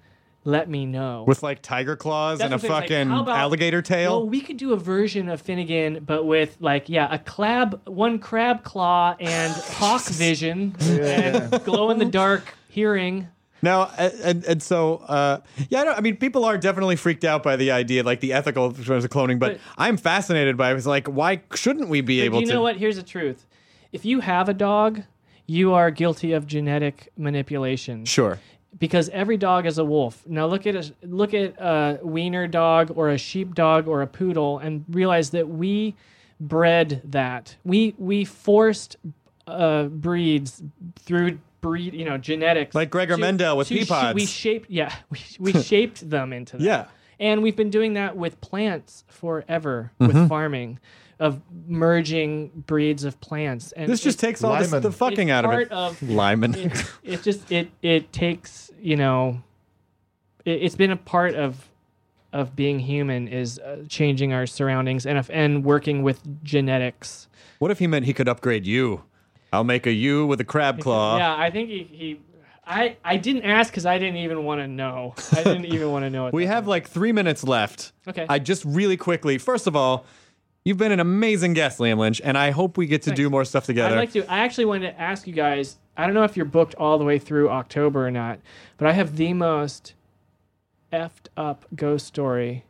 let me know. With like tiger claws That's and a what I'm saying, it's like, fucking about- alligator tail. Well, we could do a version of Finnegan, but with like, yeah, a crab, one crab claw and [LAUGHS] hawk vision and glow in the dark hearing. Now, and, and so, uh, yeah, I, don't, I mean, people are definitely freaked out by the idea, like the ethical terms of cloning, but, But- I'm fascinated by it. It's like, why shouldn't we be able you to? You know what? Here's the truth: if you have a dog, you are guilty of genetic manipulation. Sure. Because every dog is a wolf. Now look at a look at a wiener dog or a sheep dog or a poodle and realize that we bred that. We we forced uh, breeds through breed, you know, genetics. Like Gregor to- Mendel with to pea sh- pods. we shaped yeah, [LAUGHS] we, we [LAUGHS] shaped them into that. Yeah. And we've been doing that with plants forever Mm-hmm. with farming of merging breeds of plants. And This just takes all this, the fucking it's out of it. of Lyman. it, it just it it takes you know it, it's been a part of of being human is uh, changing our surroundings and if, and working with genetics what if he meant he could upgrade you? I'll make a you with a crab claw. yeah i think he, he I I didn't ask because I didn't even want to know. I didn't even want to know. [LAUGHS] We have like three minutes left. Okay. I just really quickly. First of all, you've been an amazing guest, Liam Lynch, and I hope we get to do more stuff together. I'd like to. I actually wanted to ask you guys. I don't know if you're booked all the way through October or not, but I have the most effed up ghost story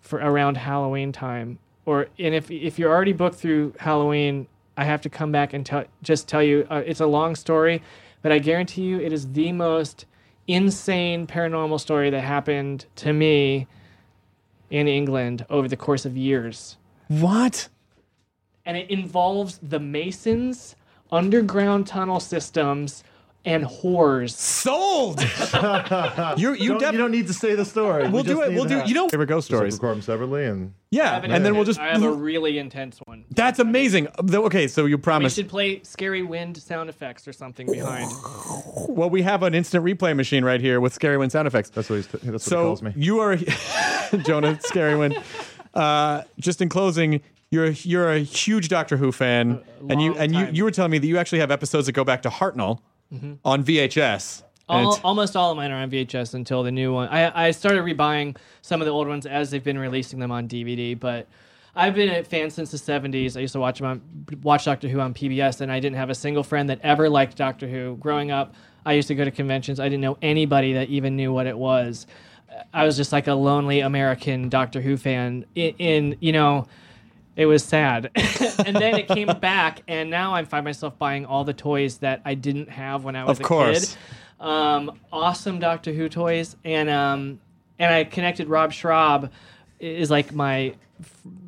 for around Halloween time. Or and if if you're already booked through Halloween, I have to come back and tell just tell you uh, it's a long story, but I guarantee you it is the most insane paranormal story that happened to me in England over the course of years what? and it involves the Masons, underground tunnel systems, and whores. Sold. [LAUGHS] you you Don't- def- you don't need to say the story. We'll We do it. We'll do. You know, favorite ghost Just, like, stories. record them separately and Yeah, have and then we'll just. I have a really intense one. That's amazing. Okay, so you We promised. should play scary wind sound effects or something behind. [LAUGHS] Well, we have an instant replay machine right here with scary wind sound effects. that's what he's that's what he calls me. you are [LAUGHS] Jonah Scary Wind. Uh, just in closing, you're you're a huge Doctor Who fan, and you long and you you were telling me that you actually have episodes that go back to Hartnell Mm-hmm. on VHS. All, almost all of mine are on VHS until the new one. I, I started rebuying some of the old ones as they've been releasing them on DVD, but I've been a fan since the 70s. I used to watch them on, watch Doctor Who on PBS, and I didn't have a single friend that ever liked Doctor Who. Growing up, I used to go to conventions. I didn't know anybody that even knew what it was. I was just like a lonely American Doctor Who fan. In, in you know, it was sad. [LAUGHS] and then it came back, and now I find myself buying all the toys that I didn't have when I was Of a course. kid um, awesome Doctor Who toys, and um, and I connected Rob Schrab is like my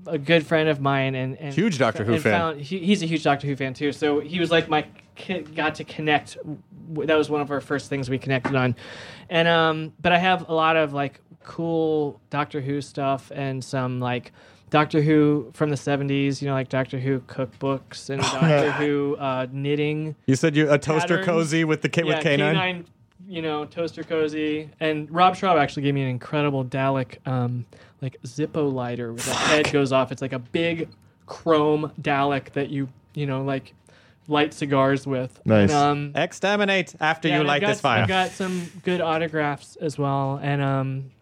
a good friend of mine and, and Huge Doctor Who fan. Found, he, he's a huge Doctor Who fan too. So he was like my got to connect. That was one of our first things we connected on, and um, but I have a lot of like cool Doctor Who stuff and some like. Doctor Who from the 70s, you know, like Doctor Who cookbooks and [LAUGHS] Doctor Who uh, knitting you said you a toaster patterns. cozy with the K yeah, with K9. you know, toaster cozy. And Rob Schrab actually gave me an incredible Dalek, um, like Zippo lighter. Where the head goes off. It's like a big chrome Dalek that you, you know, like light cigars with. Nice. And, um, Exterminate after yeah, you light got, this fire. I've got some good autographs as well, and um,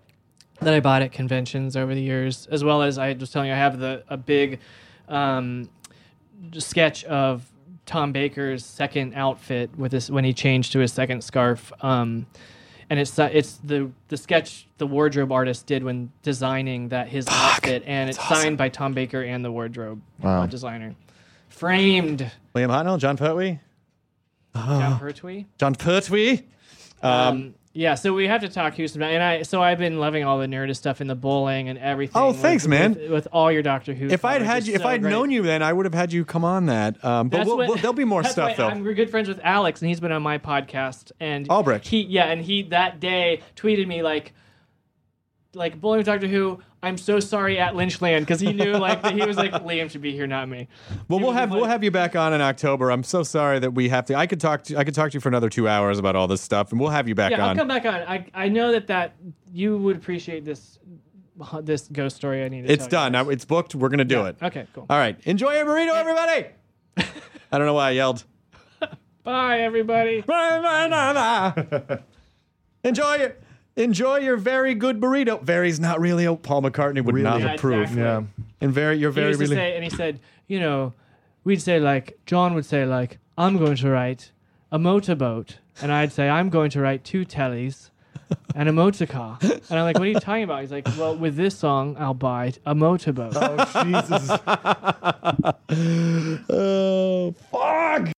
that I bought at conventions over the years, as well as I was telling you, I have the a big um, sketch of Tom Baker's second outfit with this when he changed to his second scarf. Um, and it's uh, it's the the sketch the wardrobe artist did when designing that his outfit, and it's signed by Tom Baker and the wardrobe Wow. uh, designer. Framed, William Hartnell, Jon Pertwee, Jon Pertwee. Jon Pertwee. Um, yeah, so we have to talk Houston, about and I so I've been loving all the Nerdist stuff in the bowling and everything. Oh, with- thanks, man. With, with all your Doctor Who. If I'd had you, if so I'd great. known you, then I would have had you come on that. Um, but we'll, what- we'll, there'll be more [LAUGHS] stuff though. I'm, we're good friends with Alex, and he's been on my podcast. And Albrecht. He yeah, and he that day tweeted me like, like bowling with Doctor Who. I'm so sorry at Lynchland because he knew like that he was like [LAUGHS] Liam should be here, not me. Well, He we'll have like- we'll have you back on in October. I'm so sorry that we have to. I could talk to I could talk to you for another two hours about all this stuff, and we'll have you back Yeah, I'll on. come back on. I I know that that you would appreciate this [LAUGHS] this ghost story. I need. To It's done. Now it's booked. We're gonna do Yeah. it. Okay, cool. All right. Enjoy your burrito, everybody. [LAUGHS] I don't know why I yelled. Bye, everybody. enjoy your enjoy your very good burrito. Very's not really a Paul McCartney would not Yeah, approve. exactly. Yeah. And very you're He very used to really say, and he said, you know, we'd say like John would say like, I'm going to write a motorboat, and I'd say I'm going to write two tellies. And a motor car, and I'm like, "What are you talking about?" He's like, "Well, with this song, I'll buy a motorboat." Oh Jesus! [LAUGHS] Oh fuck.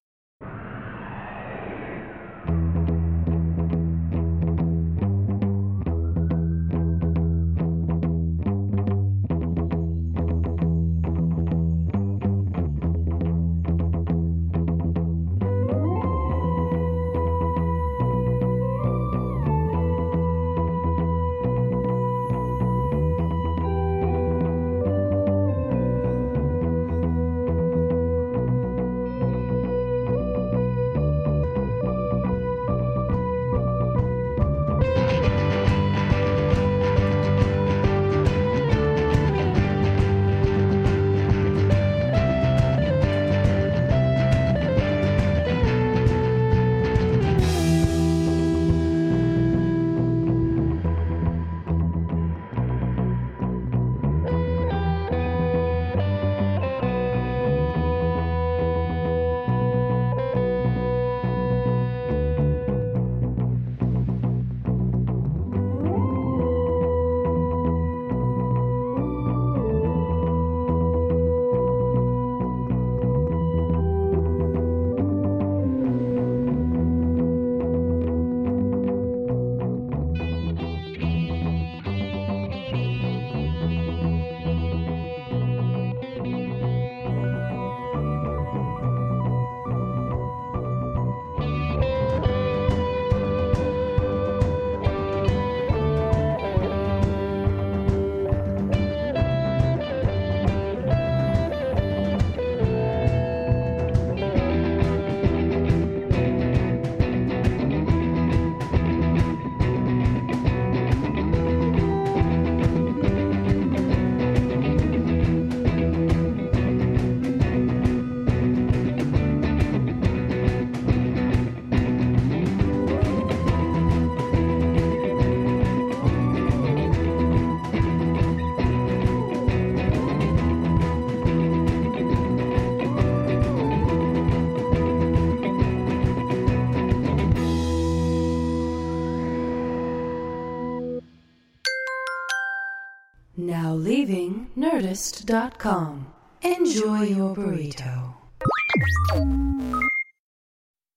everythingnerdist.com. Enjoy your burrito.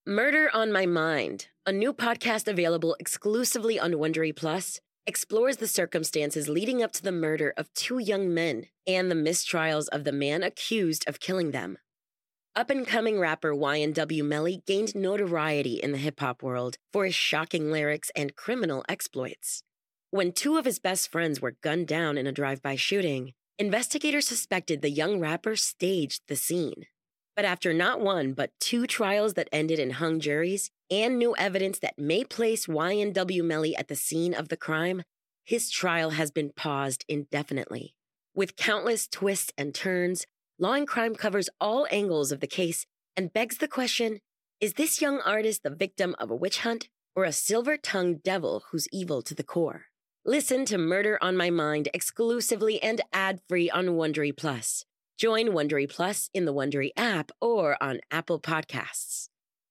Murder on My Mind, a new podcast available exclusively on Wondery Plus, explores the circumstances leading up to the murder of two young men and the mistrials of the man accused of killing them. Up and coming rapper YNW Melly gained notoriety in the hip hop world for his shocking lyrics and criminal exploits. When two of his best friends were gunned down in a drive by shooting, investigators suspected the young rapper staged the scene. But after not one, but two trials that ended in hung juries and new evidence that may place YNW Melly at the scene of the crime, his trial has been paused indefinitely. With countless twists and turns, Law and Crime covers all angles of the case and begs the question is this young artist the victim of a witch hunt or a silver tongued devil who's evil to the core? Listen to Murder on My Mind exclusively and ad free on Wondery Plus. Join Wondery Plus in the Wondery app or on Apple Podcasts.